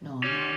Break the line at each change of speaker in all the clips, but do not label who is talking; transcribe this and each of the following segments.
No, no,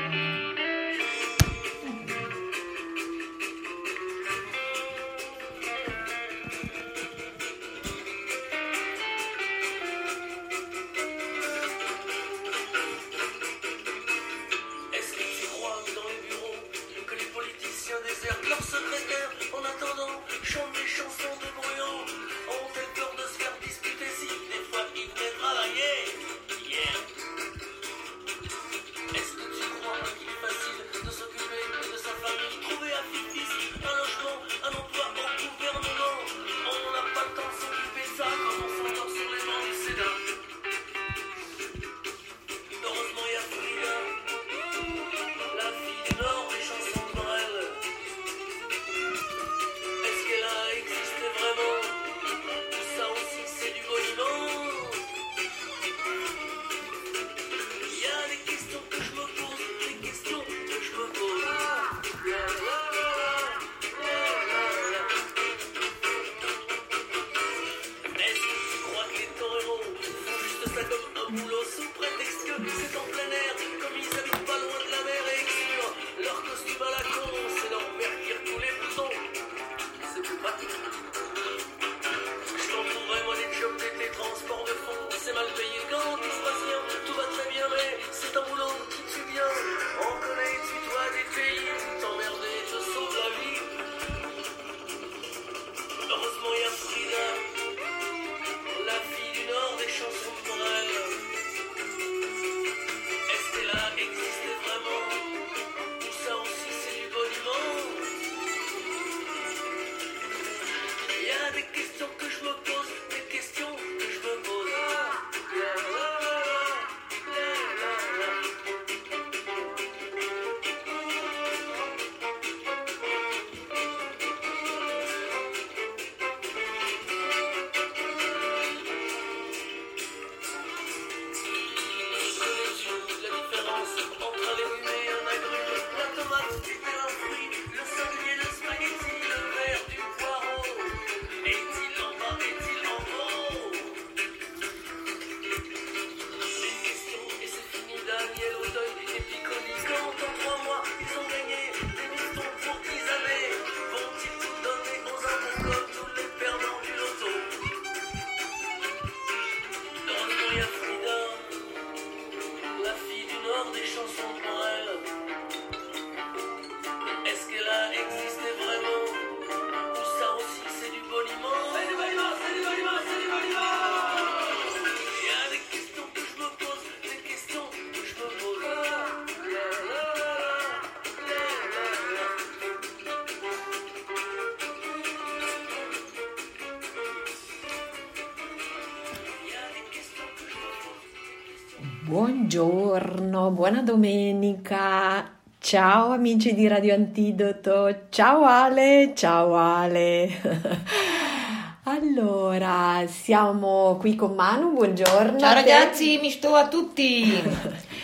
Buongiorno, buona domenica. Ciao amici di Radio Antidoto. Ciao Ale, ciao Ale. Allora, siamo qui con Manu, buongiorno.
Ciao ragazzi, mi sto a tutti.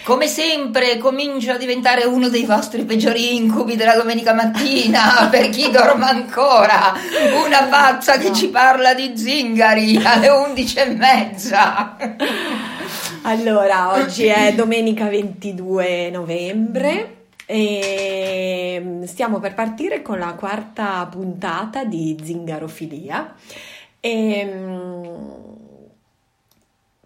Come sempre comincio a diventare uno dei vostri peggiori incubi della domenica mattina per chi dorme ancora. Una pazza che ci parla di zingari alle undici e mezza.
Allora, oggi è domenica 22 novembre e stiamo per partire con la quarta puntata di Zingarofilia. E, mm,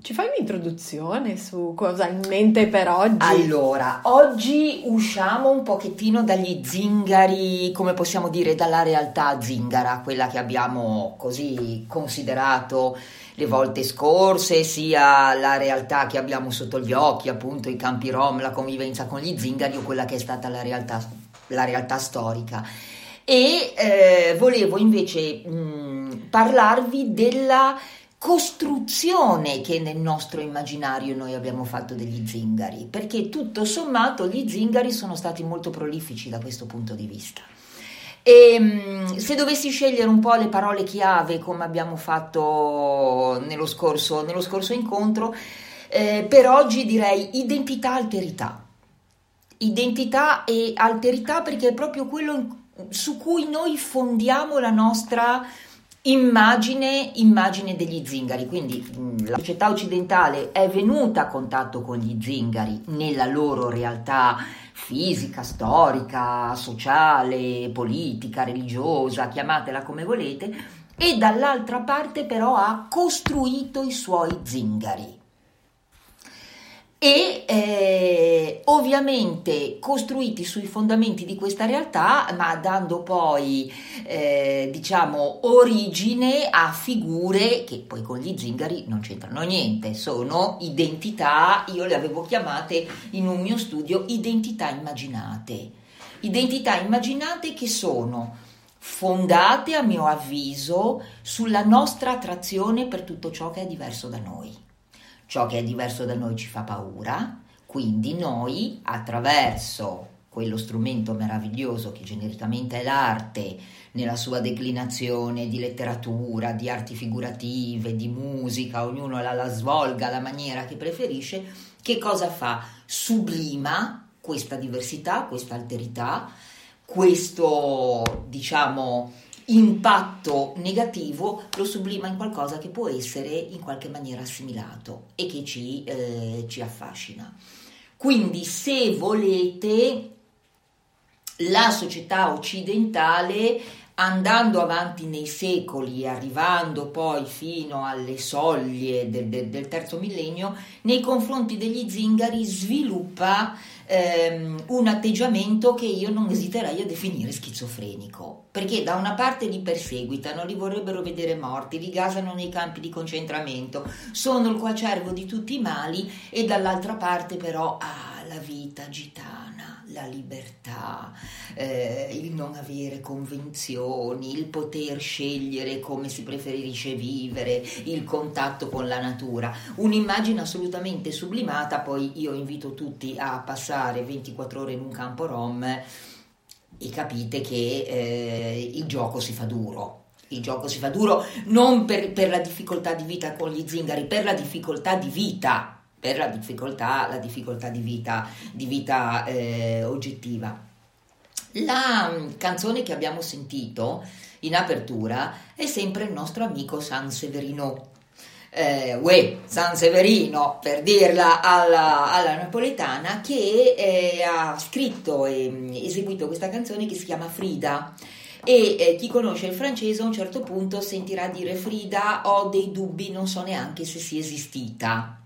ci fai un'introduzione su cosa hai in mente per oggi?
Allora, oggi usciamo un pochettino dagli zingari, come possiamo dire, dalla realtà zingara, quella che abbiamo così considerato le volte scorse, sia la realtà che abbiamo sotto gli occhi, appunto i campi rom, la convivenza con gli zingari o quella che è stata la realtà, la realtà storica. E eh, volevo invece mh, parlarvi della costruzione che nel nostro immaginario noi abbiamo fatto degli zingari, perché tutto sommato gli zingari sono stati molto prolifici da questo punto di vista. E mh, se dovessi scegliere un po' le parole chiave come abbiamo fatto nello scorso, nello scorso incontro, eh, per oggi direi identità alterità. Identità e alterità perché è proprio quello su cui noi fondiamo la nostra immagine, immagine degli zingari. Quindi mh, la società occidentale è venuta a contatto con gli zingari nella loro realtà fisica, storica, sociale, politica, religiosa, chiamatela come volete, e dall'altra parte però ha costruito i suoi zingari e eh, ovviamente costruiti sui fondamenti di questa realtà, ma dando poi eh, diciamo origine a figure che poi con gli zingari non c'entrano niente, sono identità, io le avevo chiamate in un mio studio identità immaginate, identità immaginate che sono fondate a mio avviso sulla nostra attrazione per tutto ciò che è diverso da noi ciò che è diverso da noi ci fa paura, quindi noi attraverso quello strumento meraviglioso che genericamente è l'arte, nella sua declinazione di letteratura, di arti figurative, di musica, ognuno la, la svolga alla maniera che preferisce, che cosa fa? Sublima questa diversità, questa alterità, questo diciamo impatto negativo lo sublima in qualcosa che può essere in qualche maniera assimilato e che ci, eh, ci affascina. Quindi se volete la società occidentale andando avanti nei secoli, arrivando poi fino alle soglie del, del, del terzo millennio, nei confronti degli zingari sviluppa ehm, un atteggiamento che io non esiterei a definire schizofrenico, perché da una parte li perseguitano, li vorrebbero vedere morti, li gasano nei campi di concentramento, sono il coacervo di tutti i mali e dall'altra parte però ah, la vita gitana la libertà, eh, il non avere convenzioni, il poter scegliere come si preferisce vivere, il contatto con la natura. Un'immagine assolutamente sublimata, poi io invito tutti a passare 24 ore in un campo rom e capite che eh, il gioco si fa duro. Il gioco si fa duro non per, per la difficoltà di vita con gli zingari, per la difficoltà di vita per la difficoltà, la difficoltà di vita, di vita eh, oggettiva. La mm, canzone che abbiamo sentito in apertura è sempre il nostro amico San Severino. Eh, uè, San Severino, per dirla alla, alla napoletana, che eh, ha scritto e mm, eseguito questa canzone che si chiama Frida. E eh, chi conosce il francese a un certo punto sentirà dire Frida, ho dei dubbi, non so neanche se sia esistita.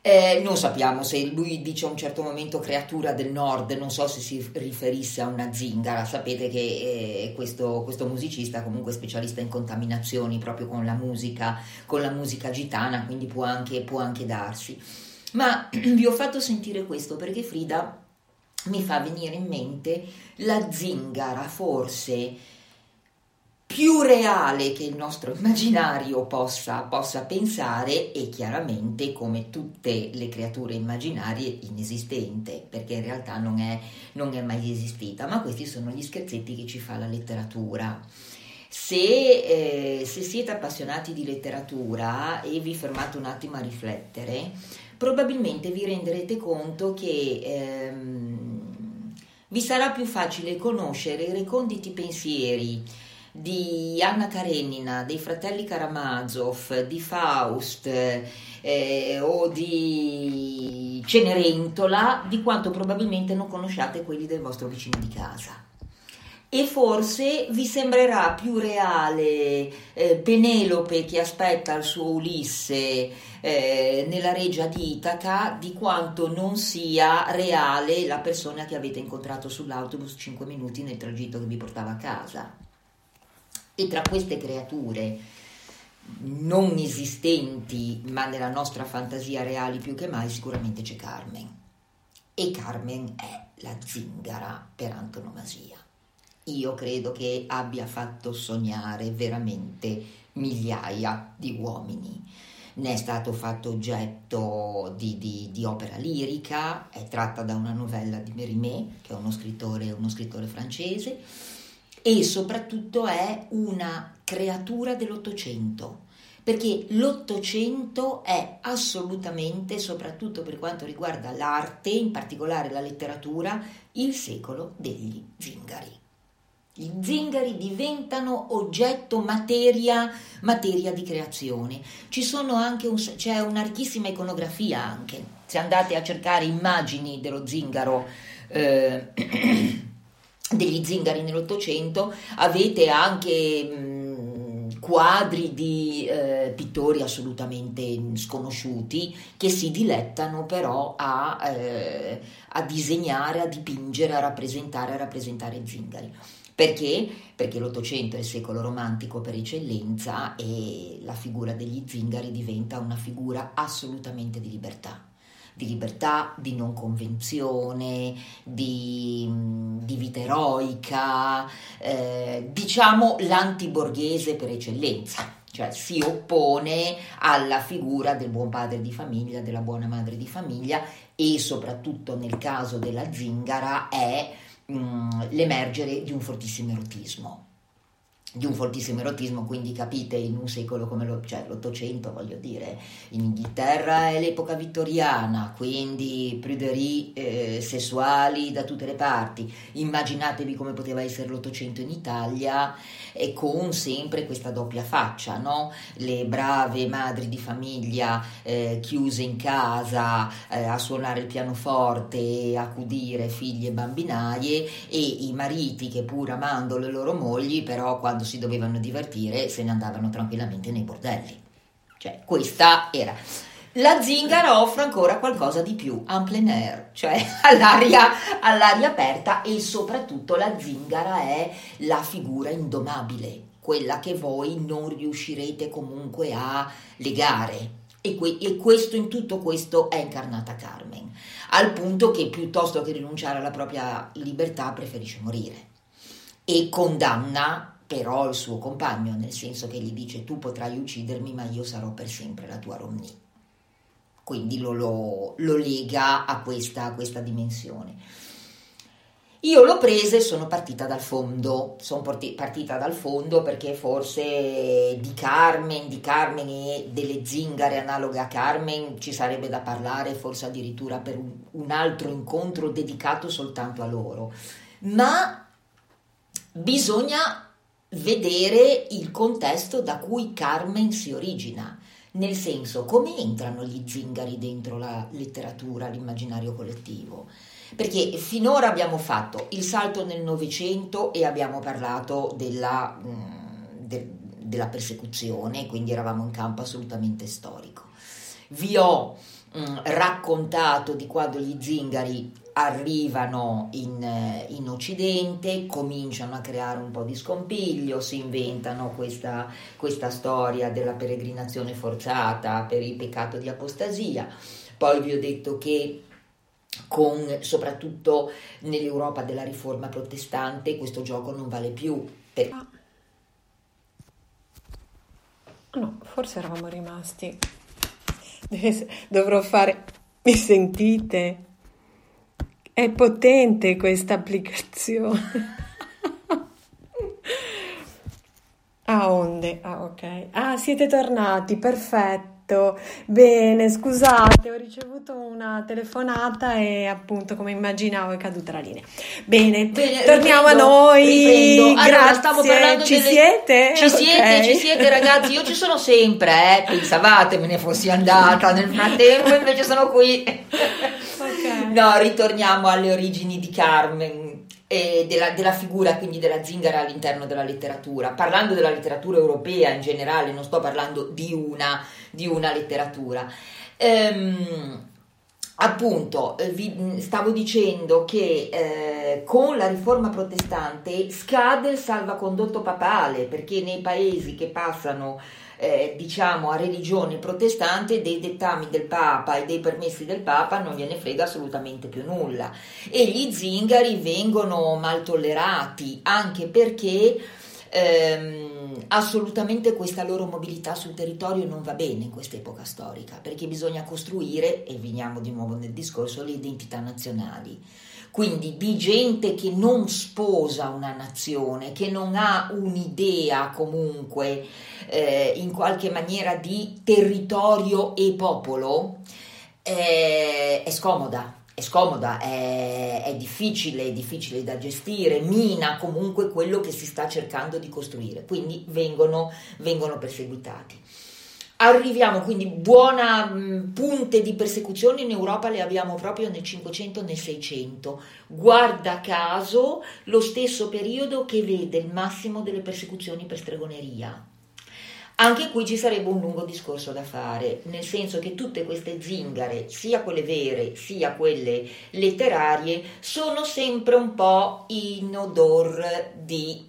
Eh, non sappiamo se lui dice a un certo momento creatura del nord, non so se si riferisse a una zingara, sapete che eh, questo, questo, musicista comunque è specialista in contaminazioni proprio con la musica, con la musica gitana, quindi può anche, può anche darsi. Ma vi ho fatto sentire questo perché Frida mi fa venire in mente la zingara forse più reale che il nostro immaginario possa, possa, pensare e chiaramente come tutte le creature immaginarie inesistente perché in realtà non è, non è mai esistita. Ma questi sono gli scherzetti che ci fa la letteratura. Se, eh, se siete appassionati di letteratura e vi fermate un attimo a riflettere probabilmente vi renderete conto che ehm, vi sarà più facile conoscere i reconditi pensieri di Anna Karenina, dei fratelli Karamazov, di Faust eh, o di Cenerentola, di quanto probabilmente non conosciate quelli del vostro vicino di casa. E forse vi sembrerà più reale eh, Penelope che aspetta il suo Ulisse eh, nella reggia di Itaca di quanto non sia reale la persona che avete incontrato sull'autobus 5 minuti nel tragitto che vi portava a casa. E tra queste creature non esistenti, ma nella nostra fantasia reali più che mai, sicuramente c'è Carmen. E Carmen è la zingara per antonomasia. Io credo che abbia fatto sognare veramente migliaia di uomini. Ne è stato fatto oggetto di, di, di opera lirica, è tratta da una novella di Mérimée, che è uno scrittore, uno scrittore francese e soprattutto è una creatura dell'Ottocento, perché l'Ottocento è assolutamente, soprattutto per quanto riguarda l'arte, in particolare la letteratura, il secolo degli zingari. Gli zingari diventano oggetto, materia, materia di creazione. Ci sono anche un, c'è una ricchissima iconografia anche. Se andate a cercare immagini dello zingaro, eh, degli zingari nell'Ottocento, avete anche quadri di eh, pittori assolutamente sconosciuti che si dilettano però a, eh, a disegnare, a dipingere, a rappresentare, a rappresentare zingari. Perché? Perché l'Ottocento è il secolo romantico per eccellenza e la figura degli zingari diventa una figura assolutamente di libertà. Di libertà, di non convenzione, di, di vita eroica, eh, diciamo l'antiborghese per eccellenza cioè si oppone alla figura del buon padre di famiglia, della buona madre di famiglia e soprattutto nel caso della zingara è Mm, l'emergere di un fortissimo erotismo di un fortissimo erotismo, quindi capite in un secolo come lo, cioè, l'Ottocento, voglio dire, in Inghilterra è l'epoca vittoriana, quindi pruderie eh, sessuali da tutte le parti. Immaginatevi come poteva essere l'Ottocento in Italia e con sempre questa doppia faccia, no? Le brave madri di famiglia eh, chiuse in casa eh, a suonare il pianoforte, accudire figli e bambinaie e i mariti che pur amando le loro mogli, però quando si dovevano divertire se ne andavano tranquillamente nei bordelli. Cioè, questa era. La zingara offre ancora qualcosa di più, en plein air, cioè all'aria, all'aria aperta e soprattutto la zingara è la figura indomabile, quella che voi non riuscirete comunque a legare. E, que- e, questo in tutto questo è incarnata Carmen, al punto che piuttosto che rinunciare alla propria libertà preferisce morire e condanna però il suo compagno, nel senso che gli dice tu potrai uccidermi ma io sarò per sempre la tua Romney. Quindi lo, lo, lo lega a questa, a questa dimensione. Io l'ho presa e sono partita dal fondo, sono partita dal fondo perché forse di Carmen, di Carmen e delle zingare analoghe a Carmen ci sarebbe da parlare, forse addirittura per un, un altro incontro dedicato soltanto a loro. Ma bisogna vedere il contesto da cui Carmen si origina, nel senso come entrano gli zingari dentro la letteratura, l'immaginario collettivo. Perché finora abbiamo fatto il salto nel Novecento e abbiamo parlato della, mm, de, della persecuzione, quindi eravamo in campo assolutamente storico. Vi ho mh, mm, raccontato di quando gli zingari arrivano in, eh, in, Occidente, cominciano a creare un po' di scompiglio, si inventano questa, questa storia della peregrinazione forzata per il peccato di apostasia. Poi vi ho detto che con, soprattutto nell'Europa della riforma protestante questo gioco non vale più. Per... Ah.
No, forse eravamo rimasti. Dovrò fare... Mi sentite? È potente questa applicazione. ah, onde. Ah, ok. Ah, siete tornati, perfetto. Bene, scusate, ho ricevuto una telefonata e appunto come immaginavo è caduta la linea. Bene, Bene torniamo riprendo, a noi. Allora, Grazie. stavo parlando ci delle... siete?
Ci okay. siete, ci siete ragazzi, io ci sono sempre, eh. Pensavate me ne fossi andata, nel frattempo invece sono qui. No, ritorniamo alle origini di Carmen eh, della, della, figura quindi della zingara all'interno della letteratura. Parlando della letteratura europea in generale, non sto parlando di una, di una letteratura. Ehm, appunto, eh, vi stavo dicendo che eh, con la riforma protestante scade il salvacondotto papale perché nei paesi che passano eh, diciamo a religione protestante dei dettami del Papa e dei permessi del Papa non gliene frega assolutamente più nulla. E gli zingari vengono mal tollerati anche perché ehm, assolutamente questa loro mobilità sul territorio non va bene in questa epoca storica perché bisogna costruire e veniamo di nuovo nel discorso le identità nazionali quindi di gente che non sposa una nazione, che non ha un'idea comunque eh, in qualche maniera di territorio e popolo, eh, è scomoda è scomoda, è, è difficile, è difficile da gestire, mina comunque quello che si sta cercando di costruire, quindi vengono, vengono perseguitati. Arriviamo quindi buona mh, punte di persecuzione in Europa le abbiamo proprio nel 500 e nel 600. Guarda caso lo stesso periodo che vede il massimo delle persecuzioni per stregoneria. Anche qui ci sarebbe un lungo discorso da fare, nel senso che tutte queste zingare, sia quelle vere sia quelle letterarie, sono sempre un po' in odor di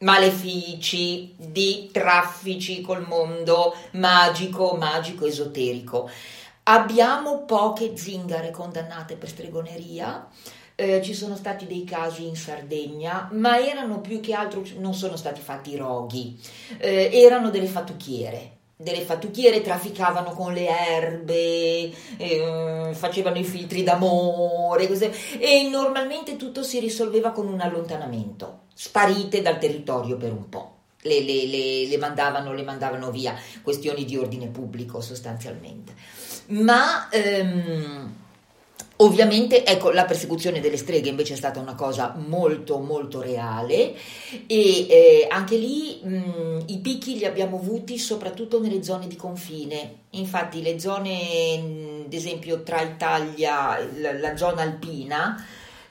malefici, di traffici col mondo magico, magico, esoterico. Abbiamo poche zingare condannate per stregoneria. Eh, ci sono stati dei casi in Sardegna, ma erano più che altro, non sono stati fatti roghi, eh, erano delle fattucchiere delle fattucchiere trafficavano con le erbe, eh, facevano i filtri d'amore così, e normalmente tutto si risolveva con un allontanamento, sparite dal territorio per un po'. Le, le, le, le, mandavano, le mandavano via, questioni di ordine pubblico sostanzialmente. Ma ehm, Ovviamente, ecco, la persecuzione delle streghe invece è stata una cosa molto, molto reale e eh, anche lì mh, i picchi li abbiamo avuti soprattutto nelle zone di confine. Infatti le zone, ad esempio, tra Italia, la, la zona alpina,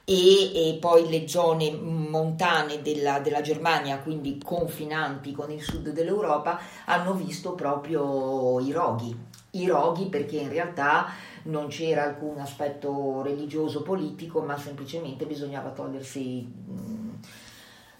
e, e, poi le zone montane della, della, Germania, quindi confinanti con il sud dell'Europa, hanno visto proprio i roghi. I roghi perché in realtà non c'era alcun aspetto religioso politico, ma semplicemente bisognava togliersi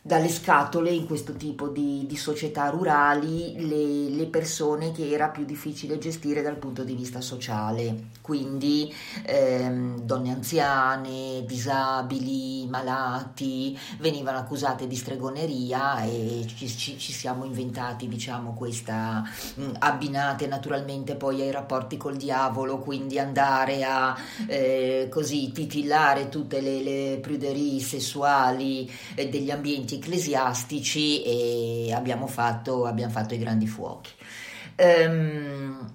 dalle scatole in questo tipo di, di società rurali le, le, persone che era più difficile gestire dal punto di vista sociale, quindi ehm, donne anziane, disabili, malati, venivano accusate di stregoneria e ci, ci, ci siamo inventati diciamo questa mh, abbinate naturalmente poi ai rapporti col diavolo, quindi andare a eh, così titillare tutte le, le pruderie sessuali eh, degli ambienti movimenti ecclesiastici e abbiamo fatto, abbiamo fatto i grandi fuochi. Um,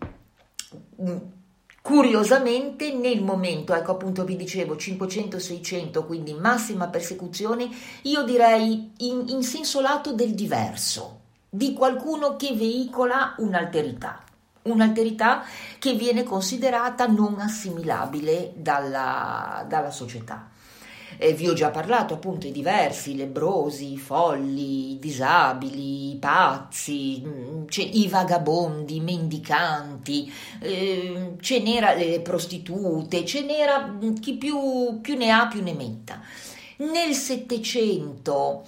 Curiosamente nel momento, ecco appunto vi dicevo 500-600, quindi massima persecuzione, io direi in, in, senso lato del diverso, di qualcuno che veicola un'alterità, un'alterità che viene considerata non assimilabile dalla, dalla società. Eh, vi ho già parlato appunto i diversi, lebrosi, i folli, i disabili, i pazzi, mm, i vagabondi, i mendicanti, eh, ce n'era le prostitute, ce n'era mm, chi più, più ne ha più ne metta. Nel Settecento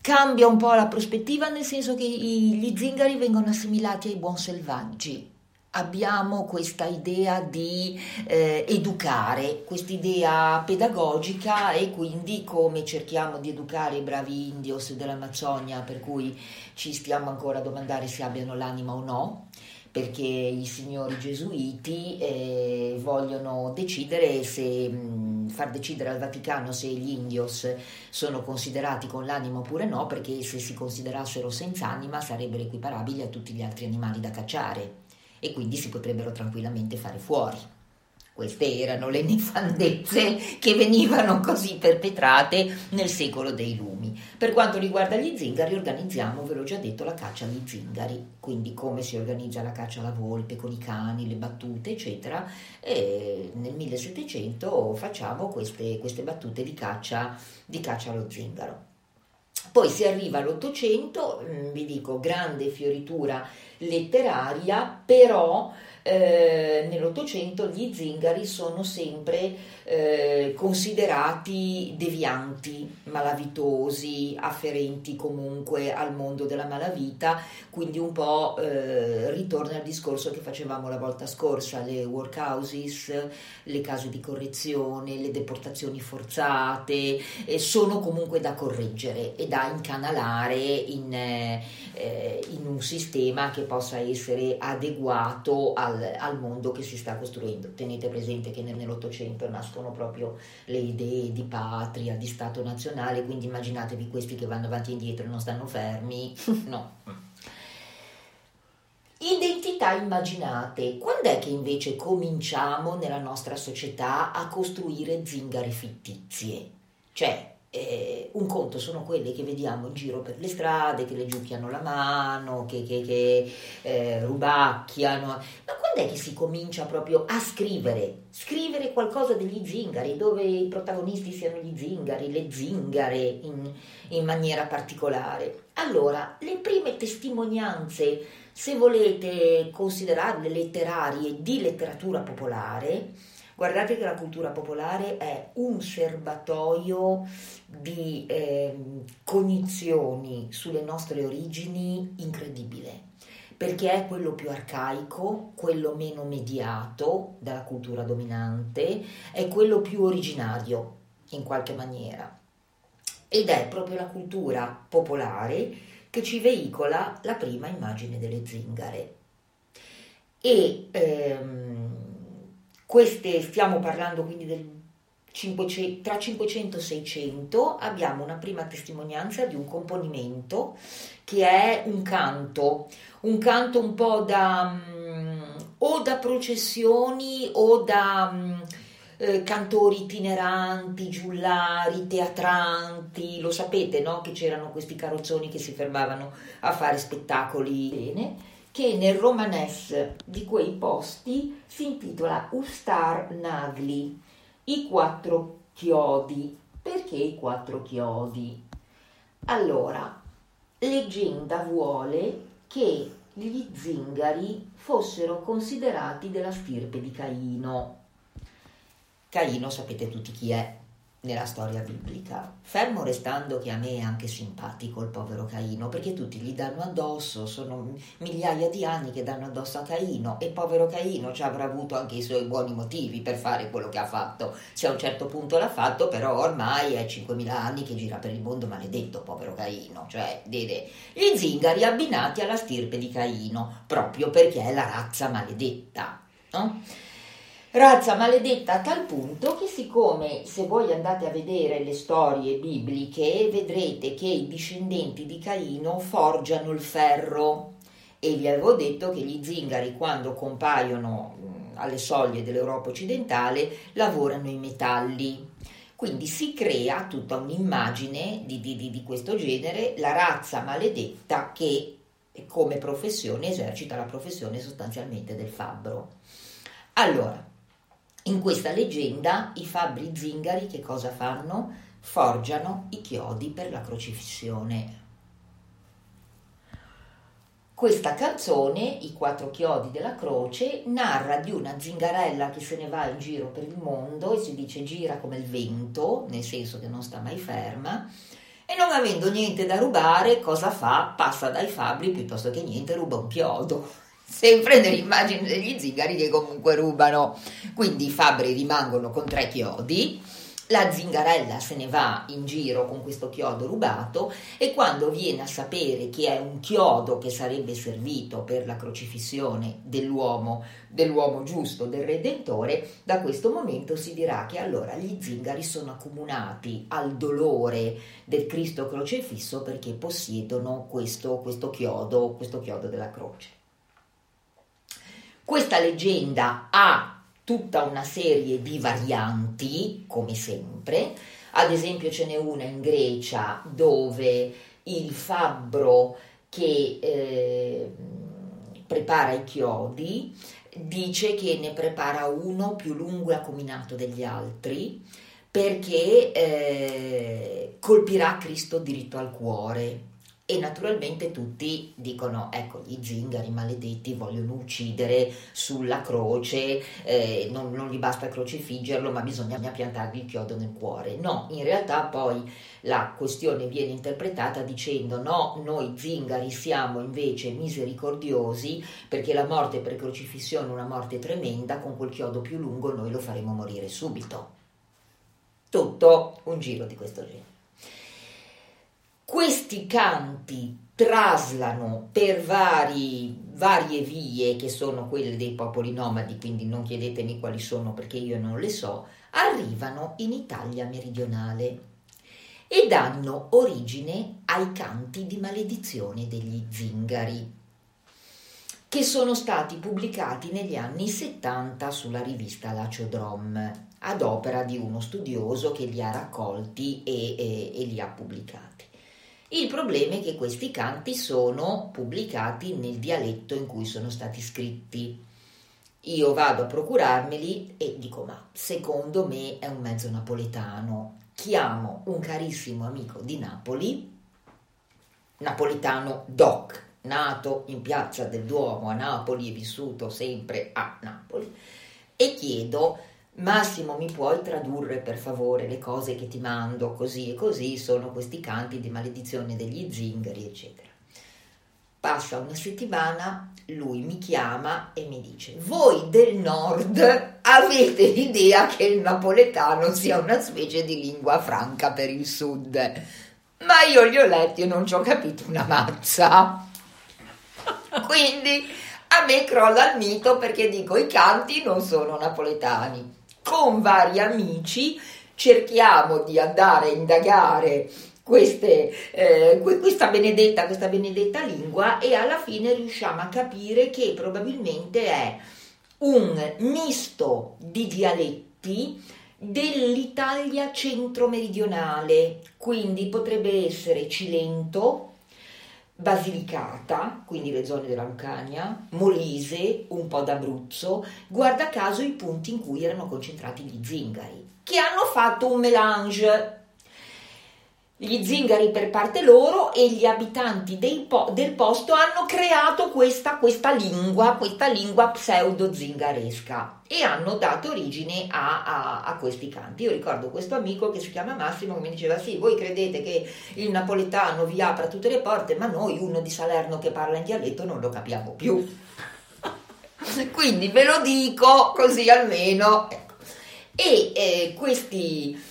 cambia un po' la prospettiva nel senso che gli zingari vengono assimilati ai buon selvaggi abbiamo questa idea di eh, educare, questa idea pedagogica e quindi come cerchiamo di educare i bravi indios dell'Amazzonia, per cui ci stiamo ancora a domandare se abbiano l'anima o no, perché i signori gesuiti eh, vogliono decidere se mh, far decidere al Vaticano se gli indios sono considerati con l'anima oppure no, perché se si considerassero senza anima sarebbero equiparabili a tutti gli altri animali da cacciare e quindi si potrebbero tranquillamente fare fuori. Queste erano le nefandezze che venivano così perpetrate nel secolo dei lumi. Per quanto riguarda gli zingari, organizziamo, ve l'ho già detto, la caccia agli zingari, quindi come si organizza la caccia alla volpe con i cani, le battute, eccetera. E nel 1700 facciamo queste, queste battute di caccia, di caccia allo zingaro. Poi si arriva all'Ottocento, mm, vi dico, grande fioritura letteraria, però eh, nell'Ottocento gli zingari sono sempre eh, considerati devianti, malavitosi, afferenti comunque al mondo della malavita, quindi un po' eh, ritorna al discorso che facevamo la volta scorsa, le workhouses, le case di correzione, le deportazioni forzate, sono comunque da correggere e da incanalare in, eh, in un sistema che possa essere adeguato al, al mondo che si sta costruendo. Tenete presente che nell'Ottocento nascono proprio le idee di patria, di Stato nazionale, quindi immaginatevi questi che vanno avanti e indietro e non stanno fermi, no. Identità immaginate, quando è che invece cominciamo nella nostra società a costruire zingare fittizie? Cioè, eh, un conto sono quelle che vediamo in giro per le strade, che le giucchiano la mano, che, che, che eh, rubacchiano, ma quando è che si comincia proprio a scrivere? Scrivere qualcosa degli zingari, dove i protagonisti siano gli zingari, le zingare in, in maniera particolare. Allora, le prime testimonianze, se volete considerarle letterarie, di letteratura popolare, Guardate che la cultura popolare è un serbatoio di eh, cognizioni sulle nostre origini incredibile perché è quello più arcaico, quello meno mediato dalla cultura dominante, è quello più originario in qualche maniera. Ed è proprio la cultura popolare che ci veicola la prima immagine delle zingare. E ehm, queste, stiamo parlando quindi del 500, tra 500 e 600, abbiamo una prima testimonianza di un componimento che è un canto, un canto un po' da um, o da processioni o da um, eh, cantori itineranti, giullari, teatranti, lo sapete no? che c'erano questi carrozzoni che si fermavano a fare spettacoli. Bene che nel romanes di quei posti si intitola Ustar Nagli, i quattro chiodi. Perché i quattro chiodi? Allora, leggenda vuole che gli zingari fossero considerati della stirpe di Caino. Caino sapete tutti chi è, nella storia biblica. Fermo restando che a me è anche simpatico il povero Caino, perché tutti gli danno addosso, sono migliaia di anni che danno addosso a Caino e povero Caino ci avrà avuto anche i suoi buoni motivi per fare quello che ha fatto. Se a un certo punto l'ha fatto, però ormai è 5.000 anni che gira per il mondo maledetto, povero Caino, cioè vede gli zingari abbinati alla stirpe di Caino, proprio perché è la razza maledetta, no? Razza maledetta a tal punto che siccome se voi andate a vedere le storie bibliche vedrete che i discendenti di Caino forgiano il ferro e vi avevo detto che gli zingari quando compaiono alle soglie dell'Europa occidentale lavorano i metalli. Quindi si crea tutta un'immagine di, di, di questo genere, la razza maledetta che come professione esercita la professione sostanzialmente del fabbro. Allora, in questa leggenda i fabbri zingari che cosa fanno? Forgiano i chiodi per la crocifissione. Questa canzone, I quattro chiodi della croce, narra di una zingarella che se ne va in giro per il mondo e si dice gira come il vento, nel senso che non sta mai ferma, e non avendo niente da rubare, cosa fa? Passa dai fabbri piuttosto che niente, ruba un chiodo sempre nell'immagine degli zingari che comunque rubano. Quindi i fabbri rimangono con tre chiodi, la zingarella se ne va in giro con questo chiodo rubato e quando viene a sapere che è un chiodo che sarebbe servito per la crocifissione dell'uomo, dell'uomo giusto, del Redentore, da questo momento si dirà che allora gli zingari sono accomunati al dolore del Cristo crocefisso perché possiedono questo, questo chiodo, questo chiodo della croce. Questa leggenda ha tutta una serie di varianti, come sempre. Ad esempio ce n'è una in Grecia dove il fabbro che eh, prepara i chiodi dice che ne prepara uno più lungo e accominato degli altri perché eh, colpirà Cristo diritto al cuore e naturalmente tutti dicono ecco gli zingari maledetti vogliono uccidere sulla croce eh, non, non, gli basta crocifiggerlo ma bisogna piantargli il chiodo nel cuore. No in realtà poi la questione viene interpretata dicendo no noi zingari siamo invece misericordiosi perché la morte per crocifissione è una morte tremenda con quel chiodo più lungo noi lo faremo morire subito. Tutto un giro di questo genere questi canti traslano per vari, varie vie, che sono quelle dei popoli nomadi, quindi non chiedetemi quali sono perché io non le so, arrivano in Italia meridionale e danno origine ai canti di maledizione degli zingari. che sono stati pubblicati negli anni 70 sulla rivista Laciodrom, ad opera di uno studioso che li ha raccolti e, e, e li ha pubblicati. Il problema è che questi canti sono pubblicati nel dialetto in cui sono stati scritti. Io vado a procurarmeli e dico: Ma secondo me è un mezzo napoletano. Chiamo un carissimo amico di Napoli, napoletano Doc, nato in piazza del Duomo a Napoli e vissuto sempre a Napoli, e chiedo Massimo, mi puoi tradurre per favore le cose che ti mando così e così? Sono questi canti di maledizione degli zingari, eccetera. Passa una settimana, lui mi chiama e mi dice: Voi del nord avete l'idea che il napoletano sia una specie di lingua franca per il sud. Ma io li ho letti e non ci ho capito una mazza. Quindi a me crolla il mito perché dico i canti non sono napoletani. Con vari amici cerchiamo di andare a indagare queste, eh, questa, benedetta, questa benedetta lingua e alla fine riusciamo a capire che probabilmente è un misto di dialetti dell'Italia centro-meridionale, quindi potrebbe essere Cilento, Basilicata, quindi le zone della Lucania, Molise, un po' d'Abruzzo, guarda caso i punti in cui erano concentrati gli zingari, che hanno fatto un melange gli zingari per parte loro e gli abitanti po- del posto hanno creato questa, questa, lingua, questa lingua pseudo-zingaresca e hanno dato origine a, a, a, questi canti. Io ricordo questo amico che si chiama Massimo che mi diceva sì, voi credete che il napoletano vi apra tutte le porte, ma noi uno di Salerno che parla in dialetto non lo capiamo più. Quindi ve lo dico così almeno. Ecco. E eh, questi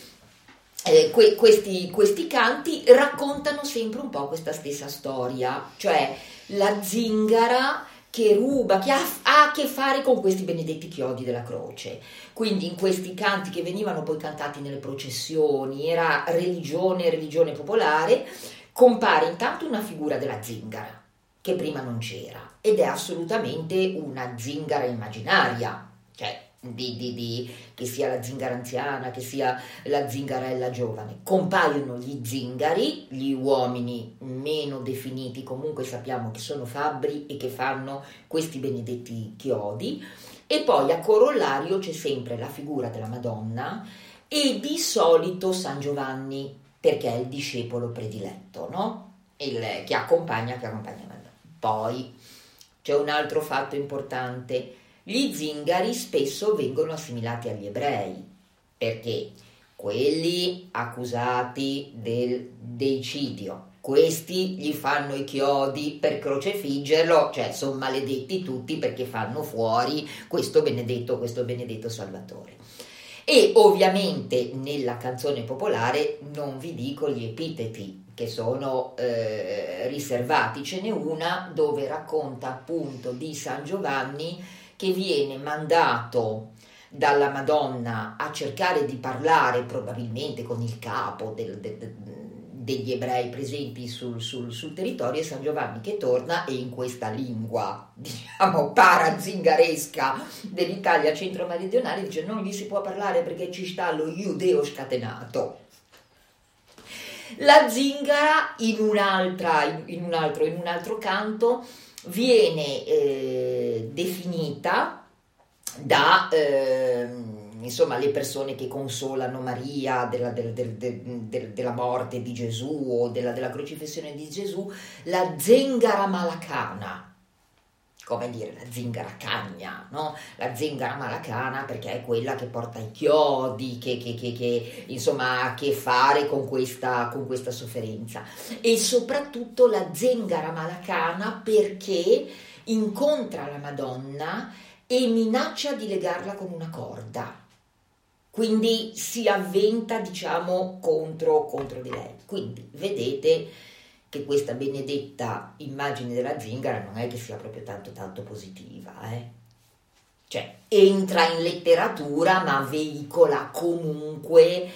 eh, que- questi, questi canti raccontano sempre un po' questa stessa storia, cioè la zingara che ruba, che ha, ha, a che fare con questi benedetti chiodi della croce. Quindi in questi canti che venivano poi cantati nelle processioni, era religione, religione popolare, compare intanto una figura della zingara, che prima non c'era, ed è assolutamente una zingara immaginaria, cioè di, di, di, che sia la zingara anziana, che sia la zingarella giovane. Compaiono gli zingari, gli uomini meno definiti, comunque sappiamo che sono fabbri e che fanno questi benedetti chiodi, e poi a corollario c'è sempre la figura della Madonna e di solito San Giovanni, perché è il discepolo prediletto, no? Il, che accompagna, che accompagna Madonna. Poi c'è un altro fatto importante gli zingari spesso vengono assimilati agli ebrei, perché quelli accusati del deicidio, questi gli fanno i chiodi per crocefiggerlo, cioè sono maledetti tutti perché fanno fuori questo benedetto, questo benedetto Salvatore. E ovviamente nella canzone popolare non vi dico gli epiteti che sono eh, riservati, ce n'è una dove racconta appunto di San Giovanni che viene mandato dalla Madonna a cercare di parlare probabilmente con il capo del, de, de, degli ebrei presenti sul, sul, sul, territorio e San Giovanni che torna e in questa lingua diciamo parazingaresca dell'Italia centro-meridionale dice non gli si può parlare perché ci sta lo giudeo scatenato la zingara in, un'altra, in, un, altro, in un altro canto viene eh, definita da eh, insomma, le persone che consolano Maria della, del, del, del, della morte di Gesù o della, della crocifissione di Gesù, la zengara malacana come dire, la zingara cagna, no? La zingara malacana perché è quella che porta i chiodi, che, che, che, che insomma ha a che fare con questa, con questa sofferenza. E soprattutto la zingara malacana perché incontra la Madonna e minaccia di legarla con una corda. Quindi si avventa, diciamo, contro, contro di lei. Quindi vedete che questa benedetta immagine della zingara non è che sia proprio tanto tanto positiva, eh? Cioè, entra in letteratura ma veicola comunque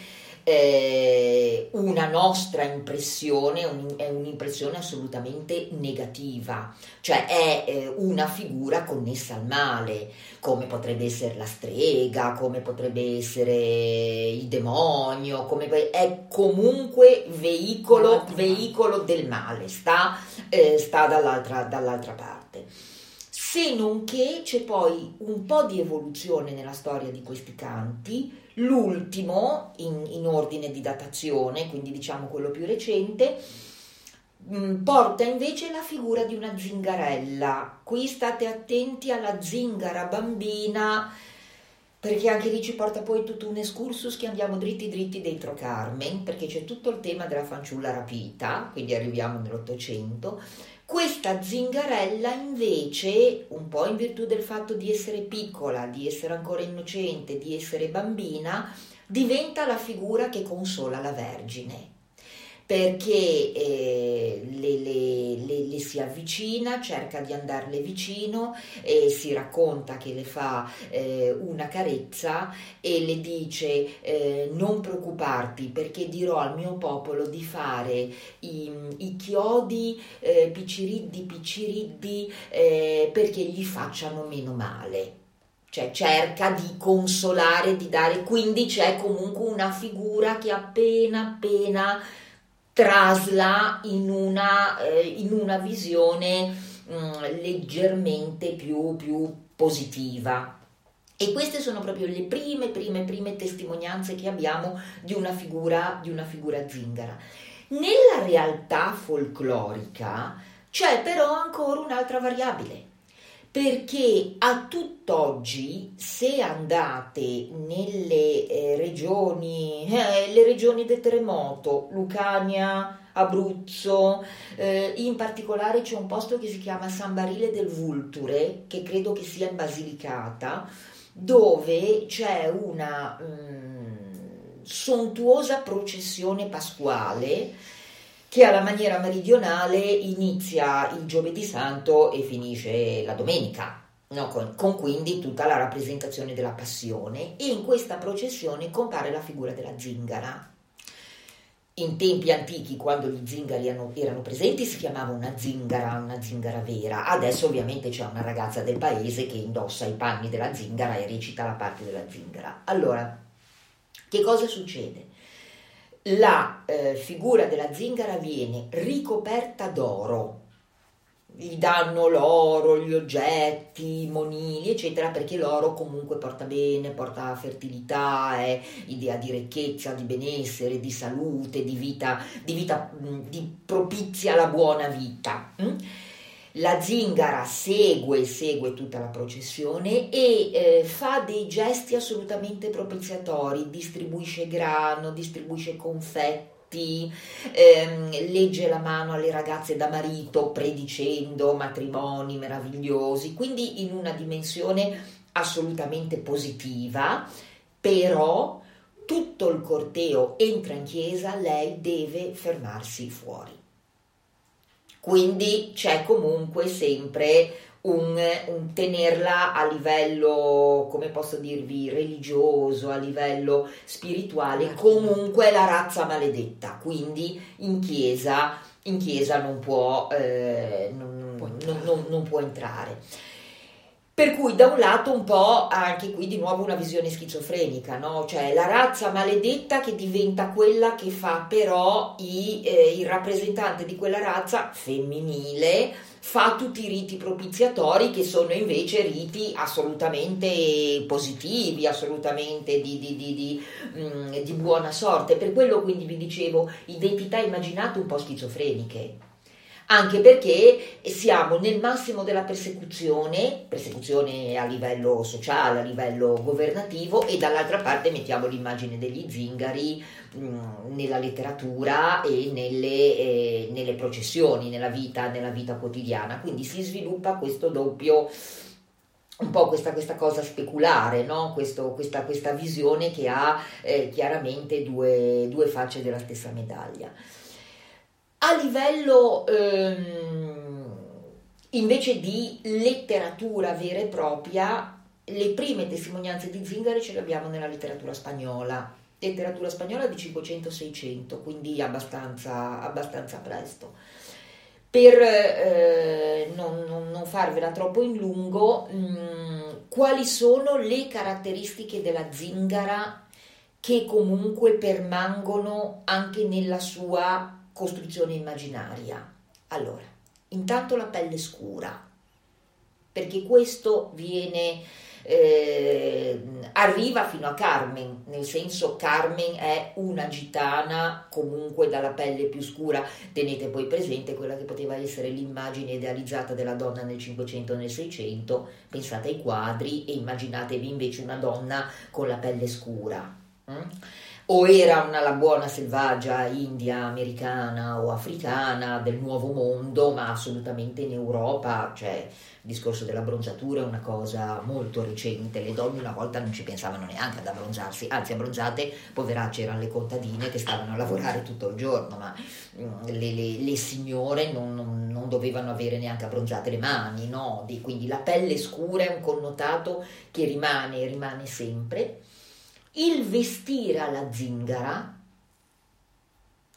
eh, una nostra impressione un, è un'impressione assolutamente negativa, cioè è eh, una figura connessa al male, come potrebbe essere la strega, come potrebbe essere il demonio, come, è comunque veicolo, veicolo del male, sta, eh, sta dall'altra, dall'altra parte. Se non che c'è poi un po' di evoluzione nella storia di questi canti, l'ultimo in, in ordine di datazione, quindi diciamo quello più recente, mm, porta invece la figura di una zingarella. Qui state attenti alla zingara bambina, perché anche lì ci porta poi tutto un excursus che andiamo dritti dritti dentro Carmen, perché c'è tutto il tema della fanciulla rapita, quindi arriviamo nell'Ottocento, questa zingarella invece, un po' in virtù del fatto di essere piccola, di essere ancora innocente, di essere bambina, diventa la figura che consola la Vergine perché eh, le, le, le, le, si avvicina, cerca di andarle vicino e si racconta che le fa eh, una carezza e le dice eh, non preoccuparti perché dirò al mio popolo di fare i, i chiodi eh, picciriddi picciriddi eh, perché gli facciano meno male cioè cerca di consolare, di dare, quindi c'è comunque una figura che appena appena trasla in una, eh, in una visione mh, mm, leggermente più, più positiva. E queste sono proprio le prime, prime, prime testimonianze che abbiamo di una figura, di una figura zingara. Nella realtà folclorica c'è però ancora un'altra variabile, perché a tutt'oggi se andate nelle eh, regioni, eh, le regioni del terremoto, Lucania, Abruzzo, eh, in particolare c'è un posto che si chiama San Barile del Vulture, che credo che sia in Basilicata, dove c'è una mm, sontuosa processione pasquale che alla maniera meridionale inizia il giovedì santo e finisce la domenica. No, con, con, quindi tutta la rappresentazione della passione e in questa processione compare la figura della zingara. In tempi antichi, quando gli zingari erano, erano presenti, si chiamava una zingara, una zingara vera. Adesso ovviamente c'è una ragazza del paese che indossa i panni della zingara e recita la parte della zingara. Allora, che cosa succede? La eh, figura della zingara viene ricoperta d'oro, gli danno l'oro, gli oggetti, i monili, eccetera, perché l'oro comunque porta bene, porta fertilità, è idea di ricchezza, di benessere, di salute, di vita, di, vita, di propizia alla buona vita. Hm? La zingara segue, segue tutta la processione e eh, fa dei gesti assolutamente propiziatori, distribuisce grano, distribuisce confetti, ehm, legge la mano alle ragazze da marito predicendo matrimoni meravigliosi, quindi in una dimensione assolutamente positiva, però tutto il corteo entra in chiesa, lei deve fermarsi fuori. Quindi c'è comunque sempre un, un, tenerla a livello, come posso dirvi, religioso, a livello spirituale, comunque la razza maledetta. Quindi in chiesa, in chiesa non, può, eh, non, non, non può entrare. Per cui da un lato un po' anche qui di nuovo una visione schizofrenica, no? cioè la razza maledetta che diventa quella che fa però i, eh, il rappresentante di quella razza femminile, fa tutti i riti propiziatori che sono invece riti assolutamente positivi, assolutamente di, di, di, mm, di buona sorte. Per quello quindi vi dicevo identità immaginate un po' schizofreniche anche perché siamo nel massimo della persecuzione, persecuzione a livello sociale, a livello governativo e dall'altra parte mettiamo l'immagine degli zingari mh, mm, nella letteratura e nelle, eh, nelle processioni, nella vita, nella vita quotidiana. Quindi si sviluppa questo doppio un po' questa, questa cosa speculare, no? Questo, questa, questa, visione che ha eh, chiaramente due, due facce della stessa medaglia. A livello ehm, invece di letteratura vera e propria, le prime testimonianze di Zingari ce le abbiamo nella letteratura spagnola. letteratura spagnola di 500-600, quindi abbastanza, abbastanza presto. Per eh, non, non, non, farvela troppo in lungo, mh, mm, quali sono le caratteristiche della zingara che comunque permangono anche nella sua costruzione immaginaria? Allora, intanto la pelle scura, perché questo viene eh, arriva fino a Carmen, nel senso Carmen è una gitana comunque dalla pelle più scura, tenete poi presente quella che poteva essere l'immagine idealizzata della donna nel 500 e nel 600, pensate ai quadri e immaginatevi invece una donna con la pelle scura. Mm? O era una la buona selvaggia india, americana o africana del nuovo mondo, ma assolutamente in Europa, cioè il discorso della bronzatura è una cosa molto recente, le donne una volta non ci pensavano neanche ad abbronzarsi, anzi abbronzate, poveracce, erano le contadine che stavano a lavorare tutto il giorno, ma mm, le, le, le signore non, non, non, dovevano avere neanche abbronzate le mani, no? quindi la pelle scura è un connotato che rimane, rimane sempre il vestire alla zingara,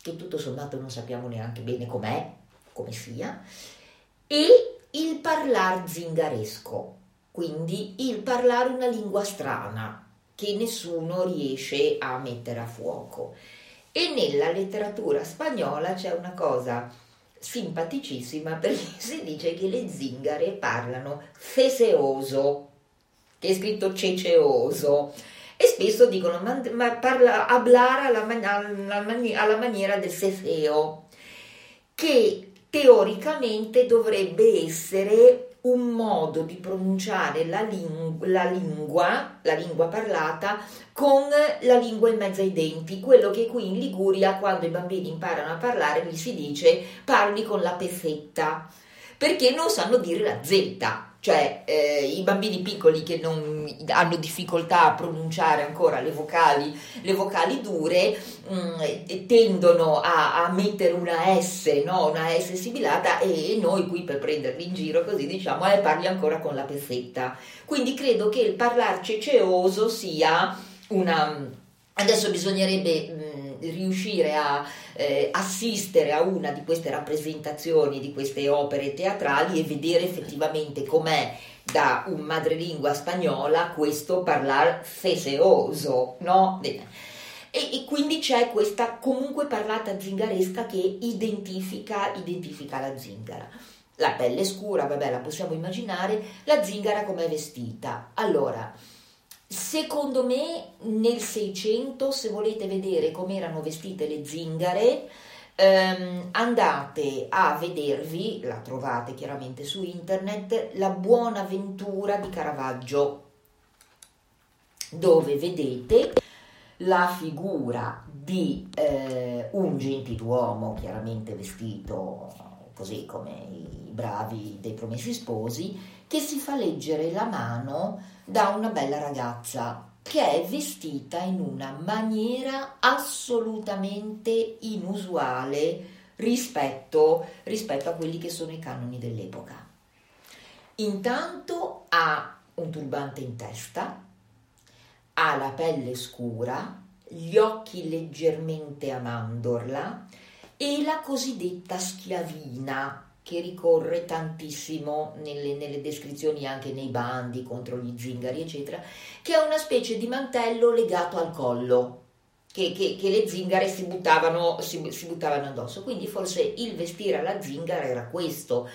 che tutto sommato non sappiamo neanche bene com'è, come sia, e il parlare zingaresco, quindi il parlare una lingua strana che nessuno riesce a mettere a fuoco. E nella letteratura spagnola c'è una cosa simpaticissima perché si dice che le zingare parlano feseoso, che è scritto ceceoso e spesso dicono ma, ma parla hablar alla, alla, alla maniera del Sefeo, che teoricamente dovrebbe essere un modo di pronunciare la, ling- la, lingua, la lingua parlata, con la lingua in mezzo ai denti. Quello che qui in Liguria, quando i bambini imparano a parlare, gli si dice parli con la peffetta, perché non sanno dire la zetta cioè eh, i bambini piccoli che non hanno difficoltà a pronunciare ancora le vocali, le vocali dure mh, mm, tendono a, a, mettere una S, no? una S sibilata e noi qui per prenderli in giro così diciamo eh, parli ancora con la perfetta. Quindi credo che il parlare ceceoso sia una... Adesso bisognerebbe mh, riuscire a eh, assistere a una di queste rappresentazioni, di queste opere teatrali e vedere effettivamente com'è da un madrelingua spagnola questo parlare feseoso, no? E, e, quindi c'è questa comunque parlata zingaresca che identifica, identifica la zingara. La pelle scura, vabbè, la possiamo immaginare, la zingara com'è vestita. Allora, Secondo me nel 600, se volete vedere come erano vestite le zingare, ehm, andate a vedervi, la trovate chiaramente su internet, La buona ventura di Caravaggio, dove vedete la figura di eh, un gentiluomo chiaramente vestito così come i bravi dei promessi sposi, che si fa leggere la mano da una bella ragazza che è vestita in una maniera assolutamente inusuale rispetto, rispetto a quelli che sono i canoni dell'epoca. Intanto ha un turbante in testa, ha la pelle scura, gli occhi leggermente a mandorla e la cosiddetta schiavina che ricorre tantissimo nelle, nelle, descrizioni anche nei bandi contro gli zingari, eccetera, che è una specie di mantello legato al collo. Che, che, che le zingare si buttavano, si, si buttavano addosso. Quindi forse il vestire alla zingara era questo,